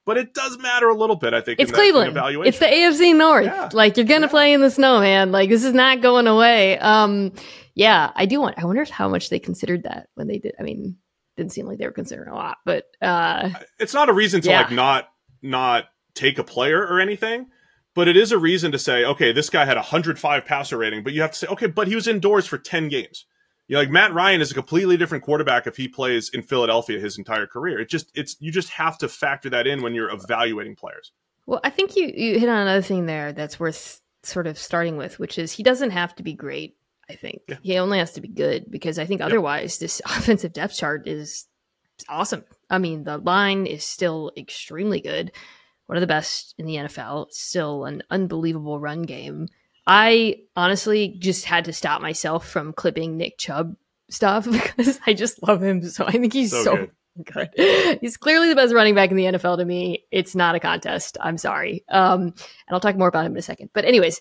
but it does matter a little bit, I think. It's Cleveland. It's the AFC North. Yeah. Like you're going to yeah. play in the snow, man. Like this is not going away. Um, yeah, I do want, I wonder how much they considered that when they did. I mean, didn't seem like they were considering a lot, but, uh, it's not a reason to yeah. like not, not take a player or anything but it is a reason to say, okay, this guy had a 105 passer rating, but you have to say, okay, but he was indoors for 10 games. You know, like Matt Ryan is a completely different quarterback if he plays in Philadelphia his entire career. It just it's you just have to factor that in when you're evaluating players. Well, I think you you hit on another thing there that's worth sort of starting with, which is he doesn't have to be great. I think yeah. he only has to be good because I think otherwise yep. this offensive depth chart is awesome. I mean, the line is still extremely good one of the best in the NFL, still an unbelievable run game. I honestly just had to stop myself from clipping Nick Chubb stuff because I just love him. So I think he's so, so good. good. He's clearly the best running back in the NFL to me. It's not a contest. I'm sorry. Um, and I'll talk more about him in a second. But anyways,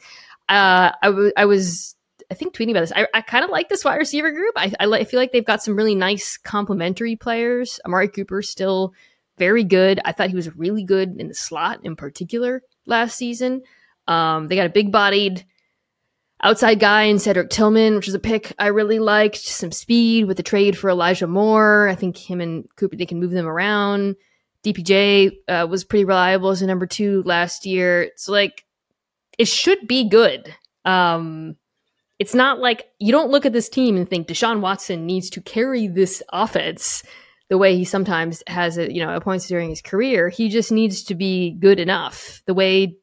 uh, I, w- I was I think tweeting about this. I, I kind of like this wide receiver group. I, I, I, feel like they've got some really nice complementary players. Amari Cooper still very good. I thought he was really good in the slot in particular last season. Um, they got a big bodied outside guy in Cedric Tillman, which is a pick I really liked. Some speed with the trade for Elijah Moore. I think him and Cooper, they can move them around. DPJ uh, was pretty reliable as a number two last year. So, like, it should be good. Um, it's not like you don't look at this team and think Deshaun Watson needs to carry this offense the way he sometimes has it, you know, at points during his career. He just needs to be good enough. The way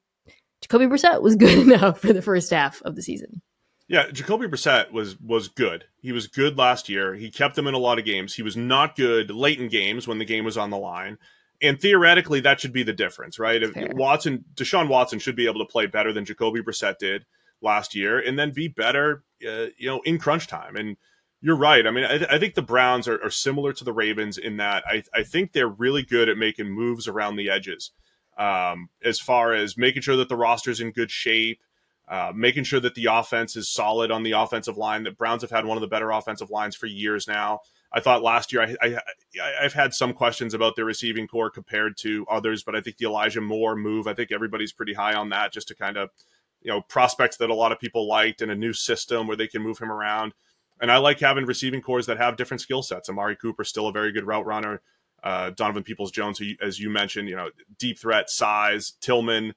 Jacoby Brissett was good enough for the first half of the season. Yeah, Jacoby Brissett was was good. He was good last year. He kept them in a lot of games. He was not good late in games when the game was on the line. And theoretically, that should be the difference, right? Fair. Watson, Deshaun Watson should be able to play better than Jacoby Brissett did last year, and then be better, uh, you know, in crunch time. And you're right. I mean, I, th- I think the Browns are, are, similar to the Ravens in that I, I, think they're really good at making moves around the edges, um, as far as making sure that the roster is in good shape, uh, making sure that the offense is solid on the offensive line. That Browns have had one of the better offensive lines for years now. I thought last year I, I, I've had some questions about their receiving corps compared to others, but I think the Elijah Moore move, I think everybody's pretty high on that, just to kind of you know prospects that a lot of people liked in a new system where they can move him around. And I like having receiving corps that have different skill sets. Amari Cooper is still a very good route runner. Uh, Donovan Peoples Jones, who, as you mentioned, you know, deep threat, size. Tillman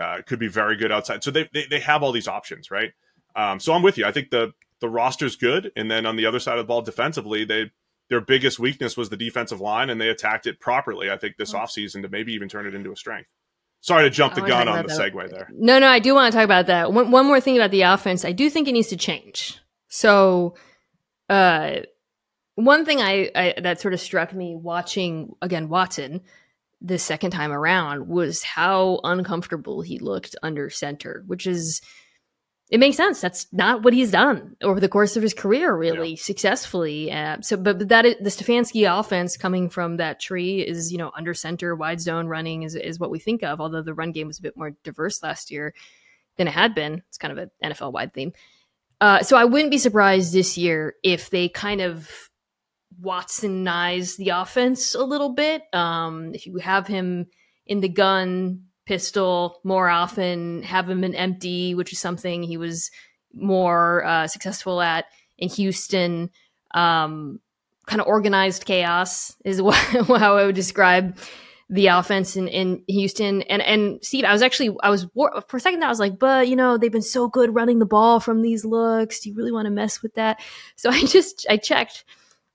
uh, could be very good outside. So they, they, they have all these options, right? Um, so I'm with you. I think the the roster's good, and then on the other side of the ball, defensively, they their biggest weakness was the defensive line, and they attacked it properly. I think this offseason to maybe even turn it into a strength. Sorry to jump the gun on the that. segue there. No, no, I do want to talk about that. One, one more thing about the offense. I do think it needs to change. So, uh, one thing I, I that sort of struck me watching again Watson the second time around was how uncomfortable he looked under center, which is it makes sense. That's not what he's done over the course of his career, really yeah. successfully. Uh, so, but, but that is, the Stefanski offense coming from that tree is you know under center, wide zone running is is what we think of. Although the run game was a bit more diverse last year than it had been. It's kind of an NFL wide theme. Uh, so I wouldn't be surprised this year if they kind of Watsonize the offense a little bit. Um, if you have him in the gun pistol more often, have him in empty, which is something he was more uh, successful at in Houston. Um, kind of organized chaos is what, how I would describe the offense in, in Houston. And and Steve, I was actually I was for a second I was like, but you know they've been so good running the ball from these looks. Do you really want to mess with that? So I just I checked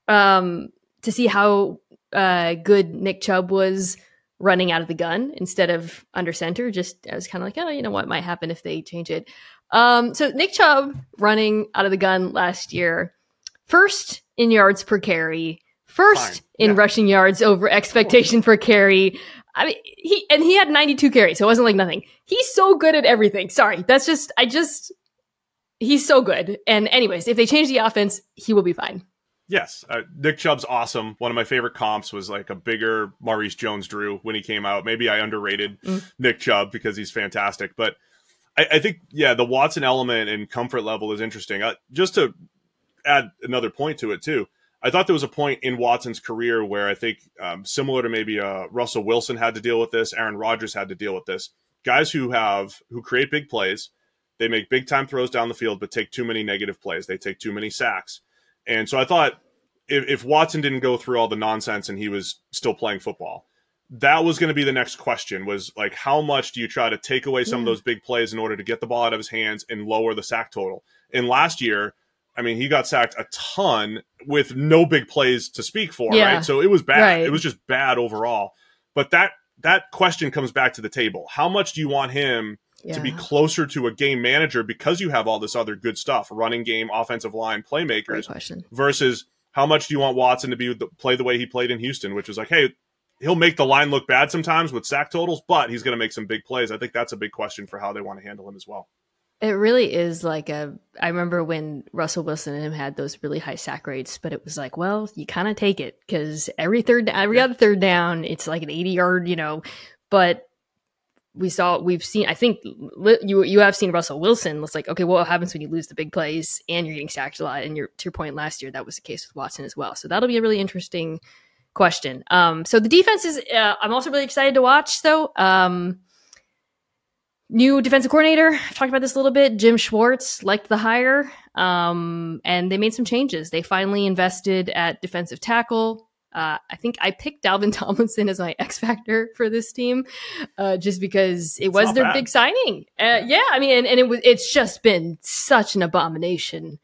um, to see how uh, good Nick Chubb was running out of the gun instead of under center. Just I was kind of like, oh, you know what might happen if they change it. Um, so Nick Chubb running out of the gun last year, first in yards per carry first Fine. in yeah. rushing yards over expectation per carry. I mean, he and he had 92 carries, so it wasn't like nothing. He's so good at everything. Sorry, that's just I just he's so good. And anyways, if they change the offense, he will be fine. Yes, uh, Nick Chubb's awesome. One of my favorite comps was like a bigger Maurice Jones-Drew when he came out. Maybe I underrated mm. Nick Chubb because he's fantastic, but I, I, think yeah, the Watson element and comfort level is interesting. Uh, just to add another point to it too, I thought there was a point in Watson's career where I think um, similar to maybe uh, Russell Wilson had to deal with this, Aaron Rodgers had to deal with this. Guys who have who create big plays, they make big time throws down the field, but take too many negative plays. They take too many sacks and so I thought if, if Watson didn't go through all the nonsense and he was still playing football, that was going to be the next question was like how much do you try to take away some of those big plays in order to get the ball out of his hands and lower the sack total and last year i mean he got sacked a ton with no big plays to speak for yeah. right so it was bad. Right. it was just bad overall. But that that question comes back to the table. How much do you want him yeah. to be closer to a game manager because you have all this other good stuff running game offensive line playmakers versus how much do you want watson to be the, play the way he played in houston which was like hey he'll make the line look bad sometimes with sack totals but he's going to make some big plays. I think that's a big question for how they want to handle him as well it really is like a. I remember when Russell Wilson and him had those really high sack rates, but it was like, well, you kind of take it because every third, every other third down, it's like an eighty yard, you know. But we saw we've seen I think you you have seen Russell Wilson. It's like okay, well, what happens when you lose the big plays and you're getting sacked a lot? And your to your point last year, that was the case with Watson as well. So that'll be a really interesting question. Um, so the defense is uh, I'm also really excited to watch. Though um, new defensive coordinator. I've talked about this a little bit. Jim Schwartz liked the hire, um, and they made some changes. They finally invested at defensive tackle. Uh, I think I picked Dalvin Tomlinson as my X factor for this team, uh, just because it it's was their bad. big signing. Uh, yeah, I mean, and, and, it was it's just been such an abomination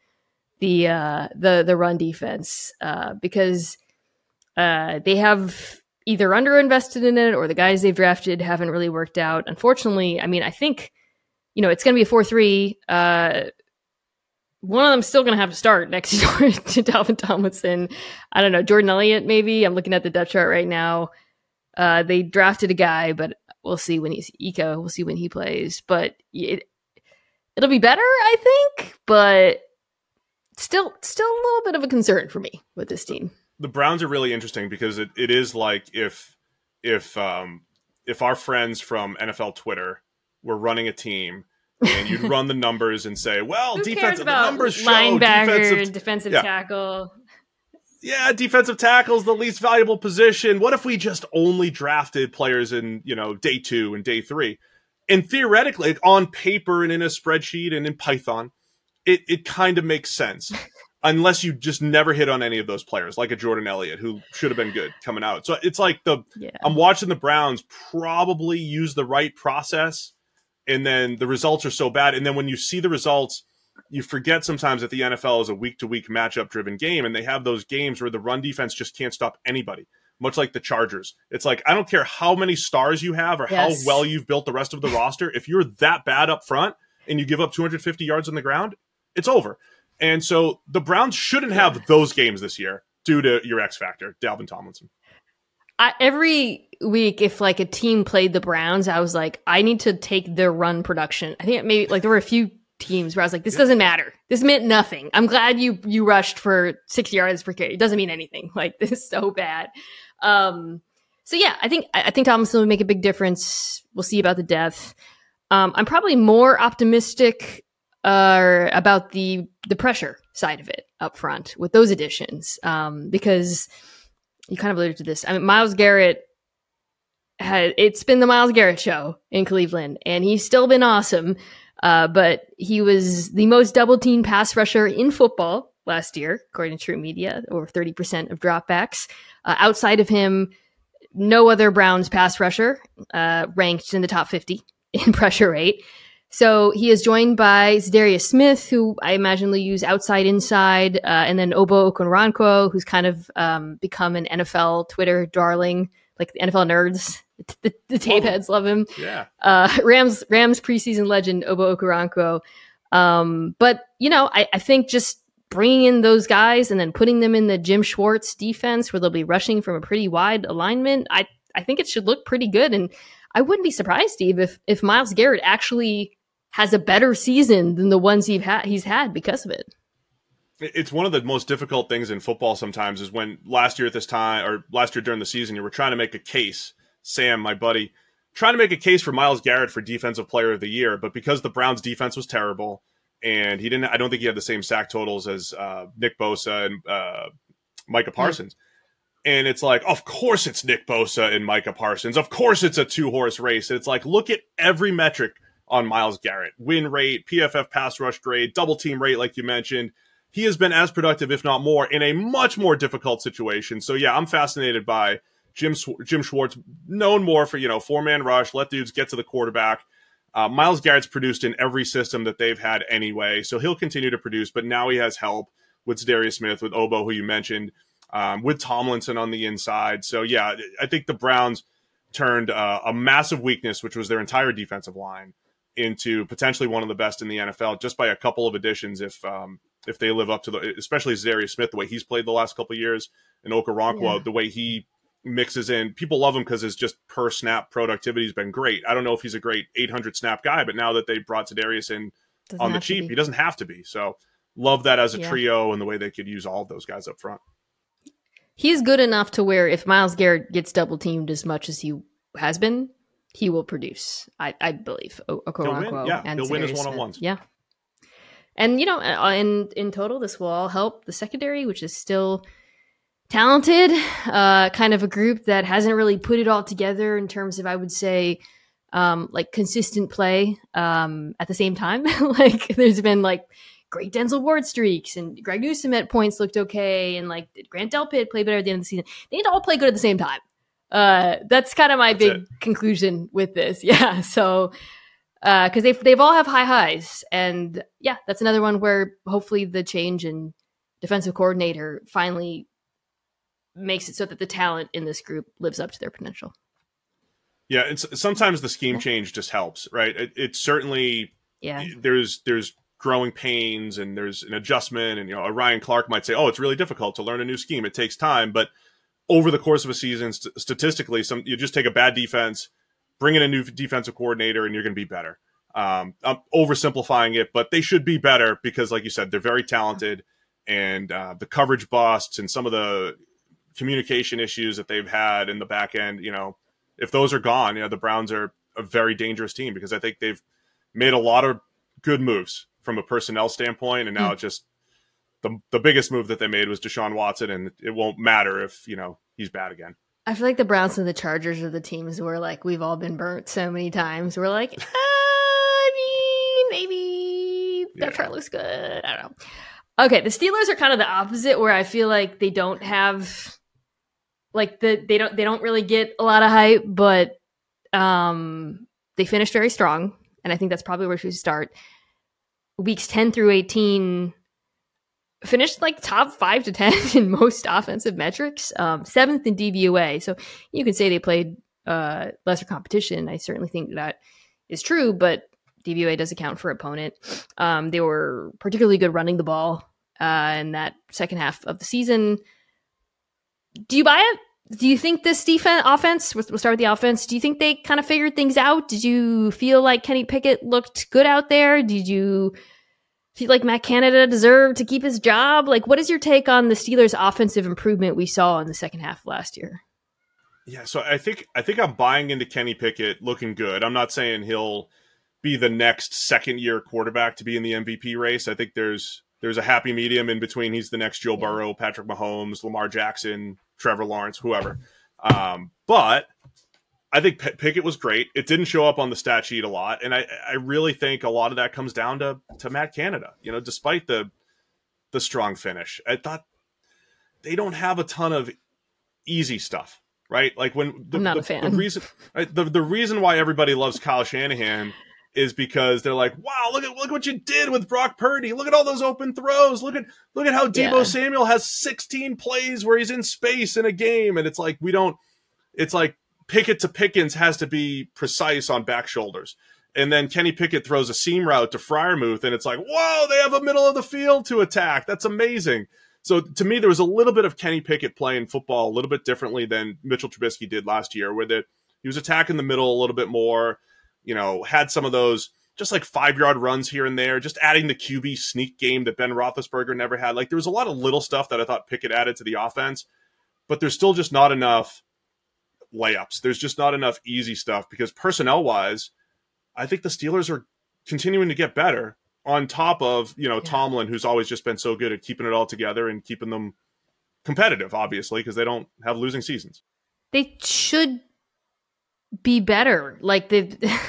the uh, the the run defense uh, because uh, they have either underinvested in it or the guys they've drafted haven't really worked out. Unfortunately, I mean, I think you know it's going to be a four-three. One of them's still going to have to start next to, to Dalvin Tomlinson. I don't know. Jordan Elliott, maybe. I'm looking at the depth chart right now. Uh, they drafted a guy, but we'll see when he's Ika. We'll see when he plays. But it, it'll be better, I think. But still, still a little bit of a concern for me with this team. The Browns are really interesting because it, it is like if if um, if our friends from NFL Twitter were running a team and you'd run the numbers and say, "Well, defensive the numbers show linebacker, defensive, defensive yeah. tackle." Yeah, defensive tackle is the least valuable position. What if we just only drafted players in you know day two and day three? And theoretically, on paper and in a spreadsheet and in Python, it it kind of makes sense. Unless you just never hit on any of those players, like a Jordan Elliott, who should have been good coming out. So it's like the yeah. I'm watching the Browns probably use the right process and then the results are so bad. And then when you see the results, you forget sometimes that the NFL is a week to week matchup driven game, and they have those games where the run defense just can't stop anybody. Much like the Chargers. It's like, I don't care how many stars you have or yes. how well you've built the rest of the roster. If you're that bad up front and you give up 250 yards on the ground, it's over. And so the Browns shouldn't have those games this year due to your X factor, Dalvin Tomlinson. I, every week, if like a team played the Browns, I was like, I need to take their run production. I think maybe like there were a few teams where I was like, this doesn't matter. This meant nothing. I'm glad you you rushed for six yards per carry. It doesn't mean anything. Like this is so bad. Um, so yeah, I think I think Tomlinson will make a big difference. We'll see about the depth. Um, I'm probably more optimistic about the the pressure side of it up front with those additions um, because you kind of alluded to this. I mean, Myles Garrett had it's been the Myles Garrett show in Cleveland, and he's still been awesome. Uh, but he was the most double team pass rusher in football last year, according to TruMedia, over 30% of dropbacks. Uh, outside of him, no other Browns pass rusher uh, ranked in the top 50 in pressure rate. So he is joined by Za'Darius Smith, who I imagine will use outside inside, uh, and then Ogbo Okoronkwo, who's kind of um, become an NFL Twitter darling, like the NFL nerds. The, the tape heads love him. Yeah. Uh, Rams Rams preseason legend Ogbo Okoronkwo. Um, but you know, I, I think just bringing in those guys and then putting them in the Jim Schwartz defense, where they'll be rushing from a pretty wide alignment. I I think it should look pretty good, and I wouldn't be surprised, Steve, if if Myles Garrett actually has a better season than the ones he's had he's had because of it. it's one of the most difficult things in football sometimes is when last year at this time or last year during the season you were trying to make a case sam my buddy trying to make a case for Myles garrett for defensive player of the year but because the browns defense was terrible and he didn't i don't think he had the same sack totals as uh, nick bosa and uh, micah parsons mm-hmm. and it's like of course it's nick bosa and micah parsons of course it's a two horse race And it's like look at every metric on Myles garrett win rate pff pass rush grade double team rate like you mentioned he has been as productive, if not more, in a much more difficult situation. So yeah, I'm fascinated by Jim Jim Schwartz, known more for you know four man rush, let dudes get to the quarterback. Uh, Myles Garrett's produced in every system that they've had anyway, so he'll continue to produce. But now he has help with Darius Smith, with Ogbo, who you mentioned, um, with Tomlinson on the inside. So yeah, I think the Browns turned uh, a massive weakness, which was their entire defensive line, into potentially one of the best in the NFL just by a couple of additions. If um, if they live up to the, especially Za'Darius Smith, the way he's played the last couple years, and Okoronkwo, yeah. the way he mixes in. People love him because his just per snap productivity has been great. I don't know if he's a great 800 snap guy, but now that they brought Darius in doesn't on the cheap, he doesn't have to be. So love that as a yeah. trio and the way they could use all of those guys up front. He's good enough to where if Myles Garrett gets double teamed as much as he has been, he will produce. I, I believe Okoronkwo yeah, and he'll win his one on ones. Yeah, and you know, uh, in in total, this will all help the secondary, which is still talented, uh, kind of a group that hasn't really put it all together in terms of, I would say, um, like consistent play. Um, at the same time, like there's been like great Denzel Ward streaks, and Greg Newsome at points looked okay, and like Grant Delpit play better at the end of the season? They need to all play good at the same time. Uh, that's kind of my that's big it. conclusion with this. Yeah, so because uh, they've they've all have high highs, and yeah, that's another one where hopefully the change in defensive coordinator finally makes it so that the talent in this group lives up to their potential. Yeah, it's sometimes the scheme change just helps, right? It, it certainly yeah. There's there's growing pains and there's an adjustment, and you know, Ryan Clark might say, "Oh, it's really difficult to learn a new scheme. It takes time," but over the course of a season, st- statistically, some you just take a bad defense bring in a new defensive coordinator and you're going to be better. Um, I'm oversimplifying it, but they should be better because, like you said, they're very talented, and uh, the coverage busts and some of the communication issues that they've had in the back end. You know, if those are gone, you know, the Browns are a very dangerous team because I think they've made a lot of good moves from a personnel standpoint, and now mm. just the the biggest move that they made was Deshaun Watson, and it won't matter if you know he's bad again. I feel like the Browns and the Chargers are the teams where like we've all been burnt so many times. We're like, uh, I mean, maybe that yeah. chart looks good. I don't know. Okay, the Steelers are kind of the opposite, where I feel like they don't have like the they don't they don't really get a lot of hype, but um they finished very strong, and I think that's probably where we should start. Weeks ten through eighteen finished like top five to 10 in most offensive metrics, um, seventh in DVOA. So you could say they played uh, lesser competition. I certainly think that is true, but DVOA does account for opponent. Um, they were particularly good running the ball uh, in that second half of the season. Do you buy it? Do you think this defense offense? We'll start with the offense. Do you think they kind of figured things out? Did you feel like Kenny Pickett looked good out there? Did you feel like Matt Canada deserved to keep his job? Like, what is your take on the Steelers' offensive improvement we saw in the second half last year? Yeah, so I think I think I'm buying into Kenny Pickett looking good. I'm not saying he'll be the next second year quarterback to be in the MVP race. I think there's there's a happy medium in between. He's the next Joe Burrow, Patrick Mahomes, Lamar Jackson, Trevor Lawrence, whoever. Um, but I think P- Pickett was great. It didn't show up on the stat sheet a lot, and I, I really think a lot of that comes down to to Matt Canada. You know, despite the the strong finish, I thought they don't have a ton of easy stuff, right? Like when the, the, the reason right, the the reason why everybody loves Kyle Shanahan is because they're like, wow, look at look what you did with Brock Purdy. Look at all those open throws. Look at look at how Deebo yeah. Samuel has 16 plays where he's in space in a game, and it's like we don't. It's like Pickett to Pickens has to be precise on back shoulders. And then Kenny Pickett throws a seam route to Freiermuth, and it's like, whoa, they have a middle of the field to attack. That's amazing. So to me, there was a little bit of Kenny Pickett playing football a little bit differently than Mitchell Trubisky did last year, where that he was attacking the middle a little bit more. You know, had some of those just like five yard runs here and there, just adding the QB sneak game that Ben Roethlisberger never had. Like there was a lot of little stuff that I thought Pickett added to the offense, but there's still just not enough layups. There's just not enough easy stuff because personnel wise, I think the Steelers are continuing to get better on top of, you know, yeah. Tomlin, who's always just been so good at keeping it all together and keeping them competitive, obviously, because they don't have losing seasons. They should be better. Like the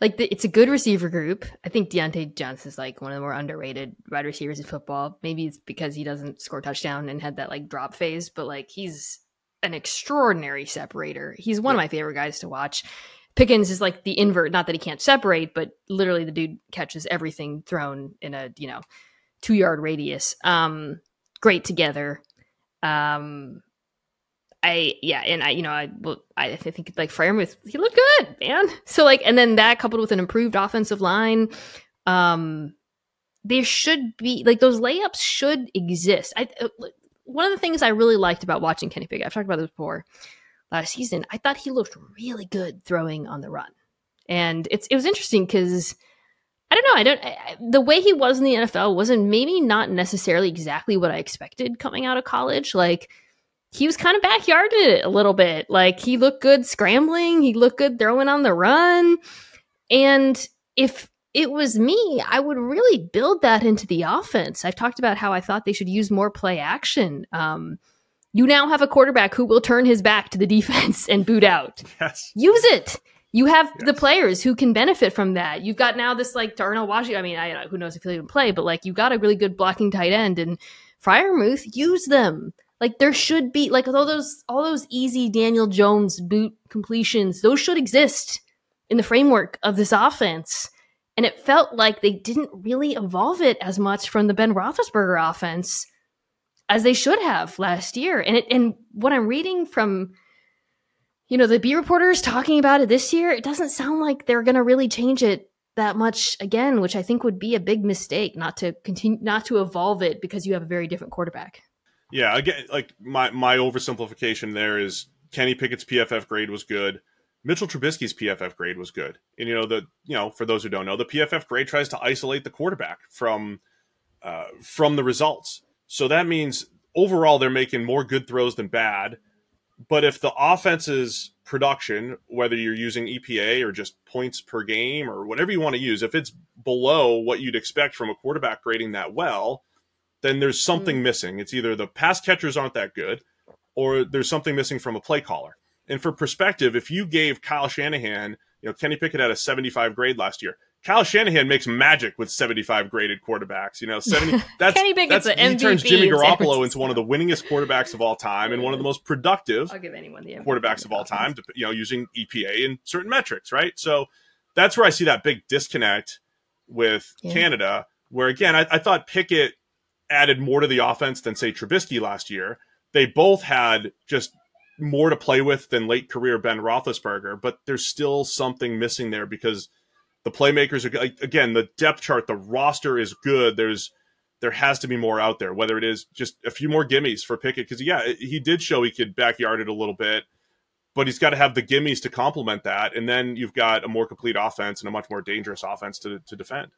like the, it's a good receiver group. I think Diontae Johnson is like one of the more underrated wide receivers in football. Maybe it's because he doesn't score touchdown and had that like drop phase, but like he's an extraordinary separator. He's one yeah. of my favorite guys to watch. Pickens is like the invert, not that he can't separate, but literally the dude catches everything thrown in a, you know, two yard radius. Um, great together. Um, I yeah, and I you know I well I think like Freiermuth he looked good, man. So like, and then that coupled with an improved offensive line, um, there should be like those layups should exist. I uh, one of the things I really liked about watching Kenny Pickett, I've talked about this before last season. I thought he looked really good throwing on the run, and it's it was interesting because. I don't know. I don't. I, the way he was in the NFL wasn't maybe not necessarily exactly what I expected coming out of college. Like, he was kind of backyarded it a little bit. Like he looked good scrambling, he looked good throwing on the run. And if it was me, I would really build that into the offense. I've talked about how I thought they should use more play action. Um, you now have a quarterback who will turn his back to the defense and boot out. Yes. Use it. You have yes. the players who can benefit from that. You've got now this like Darnell Washington. I mean, I, who knows if he'll even play, but like you got a really good blocking tight end and Freiermuth. Use them. Like there should be like all those all those easy Daniel Jones boot completions, those should exist in the framework of this offense. And it felt like they didn't really evolve it as much from the Ben Roethlisberger offense as they should have last year. And it and what I'm reading from you know the B reporters talking about it this year, it doesn't sound like they're going to really change it that much again, which I think would be a big mistake not to continue not to evolve it because you have a very different quarterback. Yeah, again, like my my oversimplification there is Kenny Pickett's PFF grade was good. Mitchell Trubisky's PFF grade was good. And you know the you know for those who don't know, the PFF grade tries to isolate the quarterback from uh, from the results. So that means overall they're making more good throws than bad. But if the offense's production, whether you're using EPA or just points per game or whatever you want to use, if it's below what you'd expect from a quarterback grading that well, then there's something mm. missing. It's either the pass catchers aren't that good or there's something missing from a play caller. And for perspective, if you gave Kyle Shanahan, you know, Kenny Pickett had a 75 grade last year. Kyle Shanahan makes magic with 75 graded quarterbacks. You know, 70. That's Kenny Pickett's that's, he turns Jimmy Garoppolo into one of the winningest quarterbacks of all time and one of the most productive I'll give anyone the quarterbacks of all time. To, you know, using EPA and certain metrics, right? So that's where I see that big disconnect with yeah. Canada. Where again, I, I thought Pickett added more to the offense than say Trubisky last year. They both had just more to play with than late career Ben Roethlisberger, but there's still something missing there because the playmakers are again the depth chart, the roster is good. There's there has to be more out there, whether it is just a few more gimmies for Pickett because yeah, he did show he could backyard it a little bit, but he's got to have the gimmies to complement that, and then you've got a more complete offense and a much more dangerous offense to to defend.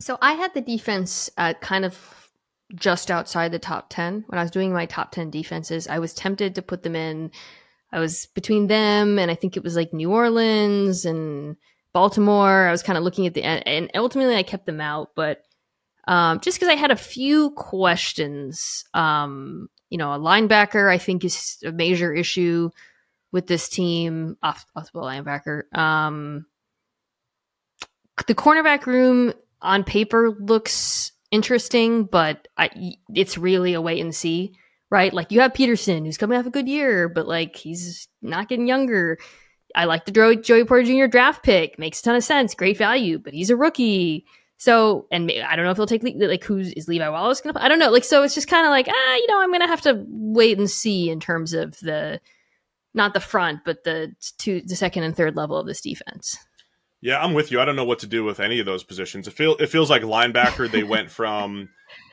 So I had the defense uh, kind of just outside the top 10 when I was doing my top 10 defenses. I was tempted to put them in. I was between them and I think it was like New Orleans and Baltimore. I was kind of looking at the end and ultimately I kept them out, but um, just because I had a few questions. Um, you know, a linebacker I think is a major issue with this team. Off, off the linebacker. Um, the cornerback room on paper looks interesting, but I, it's really a wait and see, right? Like you have Peterson, who's coming off a good year, but like he's not getting younger. I like the Joey, Porter Jr. draft pick; makes a ton of sense, great value, but he's a rookie. So, and I don't know if he'll take like who's is Levi Wallace going to? I don't know. Like, so it's just kind of like ah, you know, I'm going to have to wait and see in terms of the not the front, but the two, the second and third level of this defense. Yeah, I'm with you. I don't know what to do with any of those positions. It feel it feels like linebacker. They went from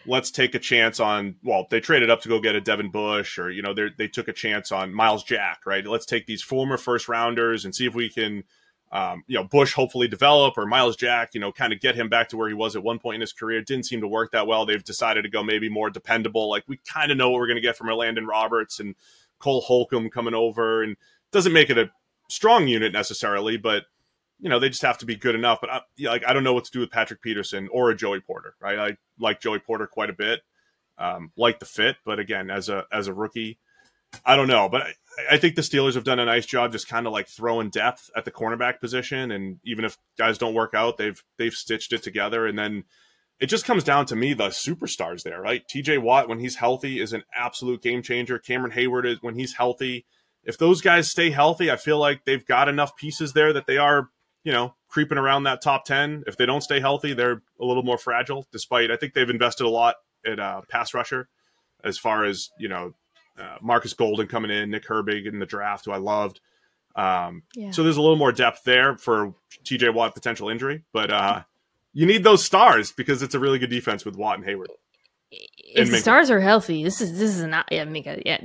let's take a chance on. Well, they traded up to go get a Devin Bush, or you know, they they took a chance on Myles Jack. Right. Let's take these former first rounders and see if we can um, you know, Bush hopefully develop or Myles Jack, you know, kind of get him back to where he was at one point in his career. It didn't seem to work that well. They've decided to go maybe more dependable. Like we kind of know what we're going to get from Landon Roberts and Cole Holcomb coming over, and doesn't make it a strong unit necessarily, but you know they just have to be good enough. But I, like I don't know what to do with Patrick Peterson or a Joey Porter. Right, I like Joey Porter quite a bit, um, like the fit, but again, as a as a rookie, I don't know. But I, I think the Steelers have done a nice job just kind of like throwing depth at the cornerback position, and even if guys don't work out, they've they've stitched it together, and then it just comes down to me the superstars there, right? T.J. Watt when he's healthy is an absolute game changer. Cameron Heyward, is when he's healthy. If those guys stay healthy, I feel like they've got enough pieces there that they are, you know, creeping around that top ten. If they don't stay healthy, they're a little more fragile. Despite I think they've invested a lot at uh, pass rusher, as far as you know uh, Marcus Golden coming in, Nick Herbig in the draft, who I loved. Um, yeah. So there's a little more depth there for TJ Watt potential injury, but uh, you need those stars because it's a really good defense with Watt and Heyward. If and the stars are healthy, this is this is not yeah Minka yeah.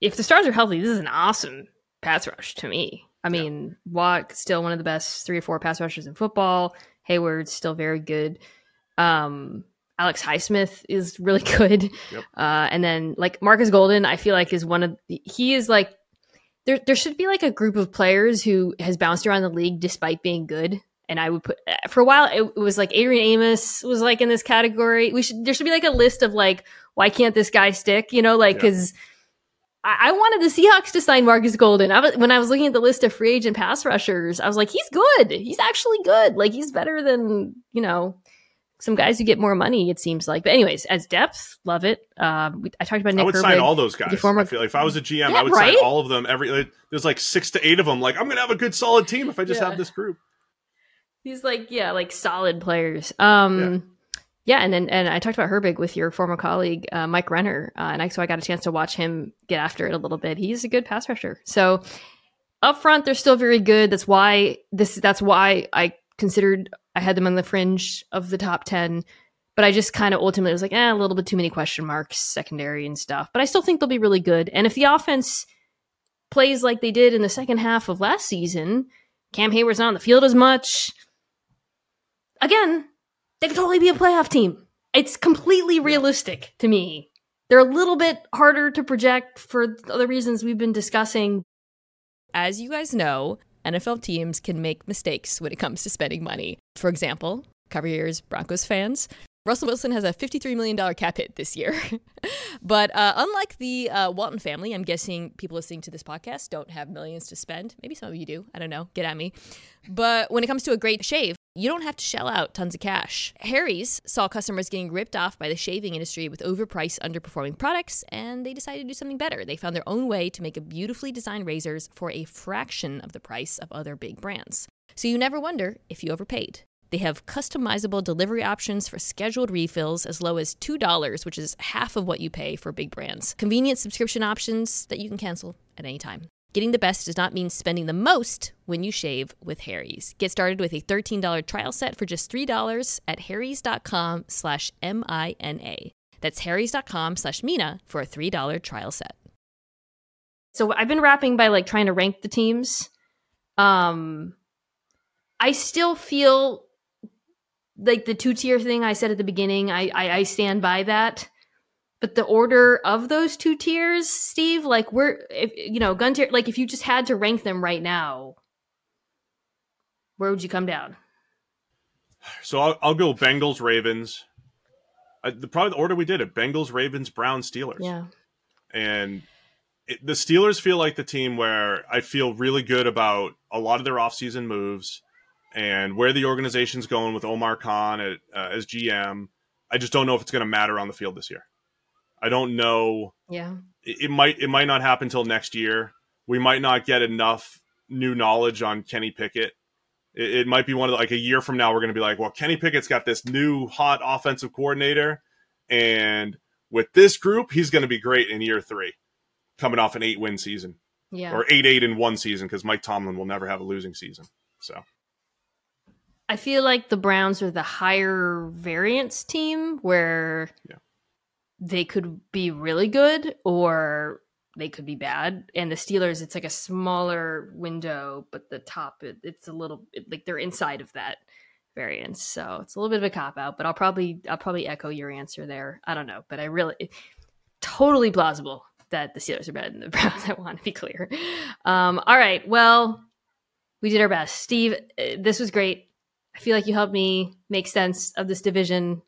If the stars are healthy, this is an awesome pass rush to me. I mean, yeah. Watt still one of the best three or four pass rushers in football. Heyward's still very good. Um, Alex Highsmith is really good. Yep. Uh, and then like Marcus Golden, I feel like is one of the, he is like there there should be like a group of players who has bounced around the league despite being good. And I would put for a while it, it was like Adrian Amos was like in this category. We should there should be like a list of like why can't this guy stick? You know, like because. I, wanted the Seahawks to sign Marcus Golden. I was, when I was looking at the list of free agent pass rushers, I was like, he's good. He's actually good. Like he's better than you know some guys who get more money, it seems like. But anyways, as depth, love it. Um, I talked about Nick. I would Herbig, sign all those guys. Former, I feel like if I was a GM, yeah, I would right? sign all of them. Every there's like six to eight of them. Like I'm gonna have a good solid team if I just yeah. have this group. He's like yeah, like solid players. Um, yeah. Yeah. and then and I talked about Herbig with your former colleague uh, Mike Renner, uh, and I, so I got a chance to watch him get after it a little bit. He's a good pass rusher. So up front, they're still very good. That's why this. That's why I considered I had them on the fringe of the top 10, but I just kind of ultimately was like, eh, a little bit too many question marks, secondary and stuff. But I still think they'll be really good. And if the offense plays like they did in the second half of last season, Cam Heyward's not on the field as much. Again, they could totally be a playoff team. It's completely realistic to me. They're a little bit harder to project for the reasons we've been discussing. As you guys know, NFL teams can make mistakes when it comes to spending money. For example, cover your ears, Broncos fans. Russell Wilson has a $53 million cap hit this year. but uh, unlike the uh, Walton family, I'm guessing people listening to this podcast don't have millions to spend. Maybe some of you do. I don't know. Get at me. But when it comes to a great shave, you don't have to shell out tons of cash. Harry's saw customers getting ripped off by the shaving industry with overpriced, underperforming products, and they decided to do something better. They found their own way to make beautifully designed razors for a fraction of the price of other big brands. So you never wonder if you overpaid. They have customizable delivery options for scheduled refills as low as $2, which is half of what you pay for big brands. Convenient subscription options that you can cancel at any time. Getting the best does not mean spending the most when you shave with Harry's. Get started with a $13 trial set for just $3 at harrys.com slash M-I-N-A. That's harrys.com slash Mina for a $3 trial set. So I've been rapping by like trying to rank the teams. Um, I still feel like the two tier thing I said at the beginning, I, I, I stand by that. But the order of those two tiers, Steve, like we're if you know, gun tier like if you just had to rank them right now, where would you come down? So I'll, I'll go Bengals, Ravens. The probably the order we did it: Bengals, Ravens, Browns, Steelers. Yeah. And it, the Steelers feel like the team where I feel really good about a lot of their offseason moves and where the organization's going with Omar Khan at, uh, as GM, I just don't know if it's going to matter on the field this year. I don't know. Yeah, it, it, might it might not happen until next year. We might not get enough new knowledge on Kenny Pickett. It, it might be one of the, like a year from now we're going to be like, well, Kenny Pickett's got this new hot offensive coordinator, and with this group, he's going to be great in year three, coming off an eight win season. Yeah, or eight eight in one season because Mike Tomlin will never have a losing season. So I feel like the Browns are the higher variance team where yeah. They could be really good or they could be bad. And the Steelers, it's like a smaller window, but the top it, it's a little it, like they're inside of that variance. So it's a little bit of a cop out, but I'll probably I'll probably echo your answer there. I don't know, but I really totally plausible that the Steelers are better than the Browns. I want to be clear. Um, all right, well, we did our best, Steve. Uh, this was great. I feel like you helped me make sense of this division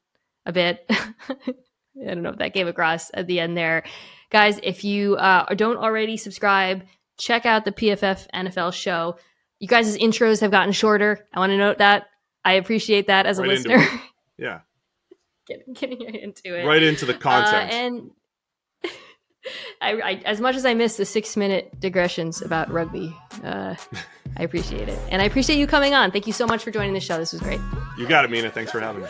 a bit. I don't know if that came across at the end there. Guys, if you uh, don't already subscribe, check out the PFF NFL show. You guys' intros have gotten shorter. I want to note that. I appreciate that as a listener. Yeah. getting, getting into it. Right into the content. Uh, and I, I, as much as I miss the six minute digressions about rugby, uh, I appreciate it. And I appreciate you coming on. Thank you so much for joining the show. This was great. You got it, Mina. Thanks for having me.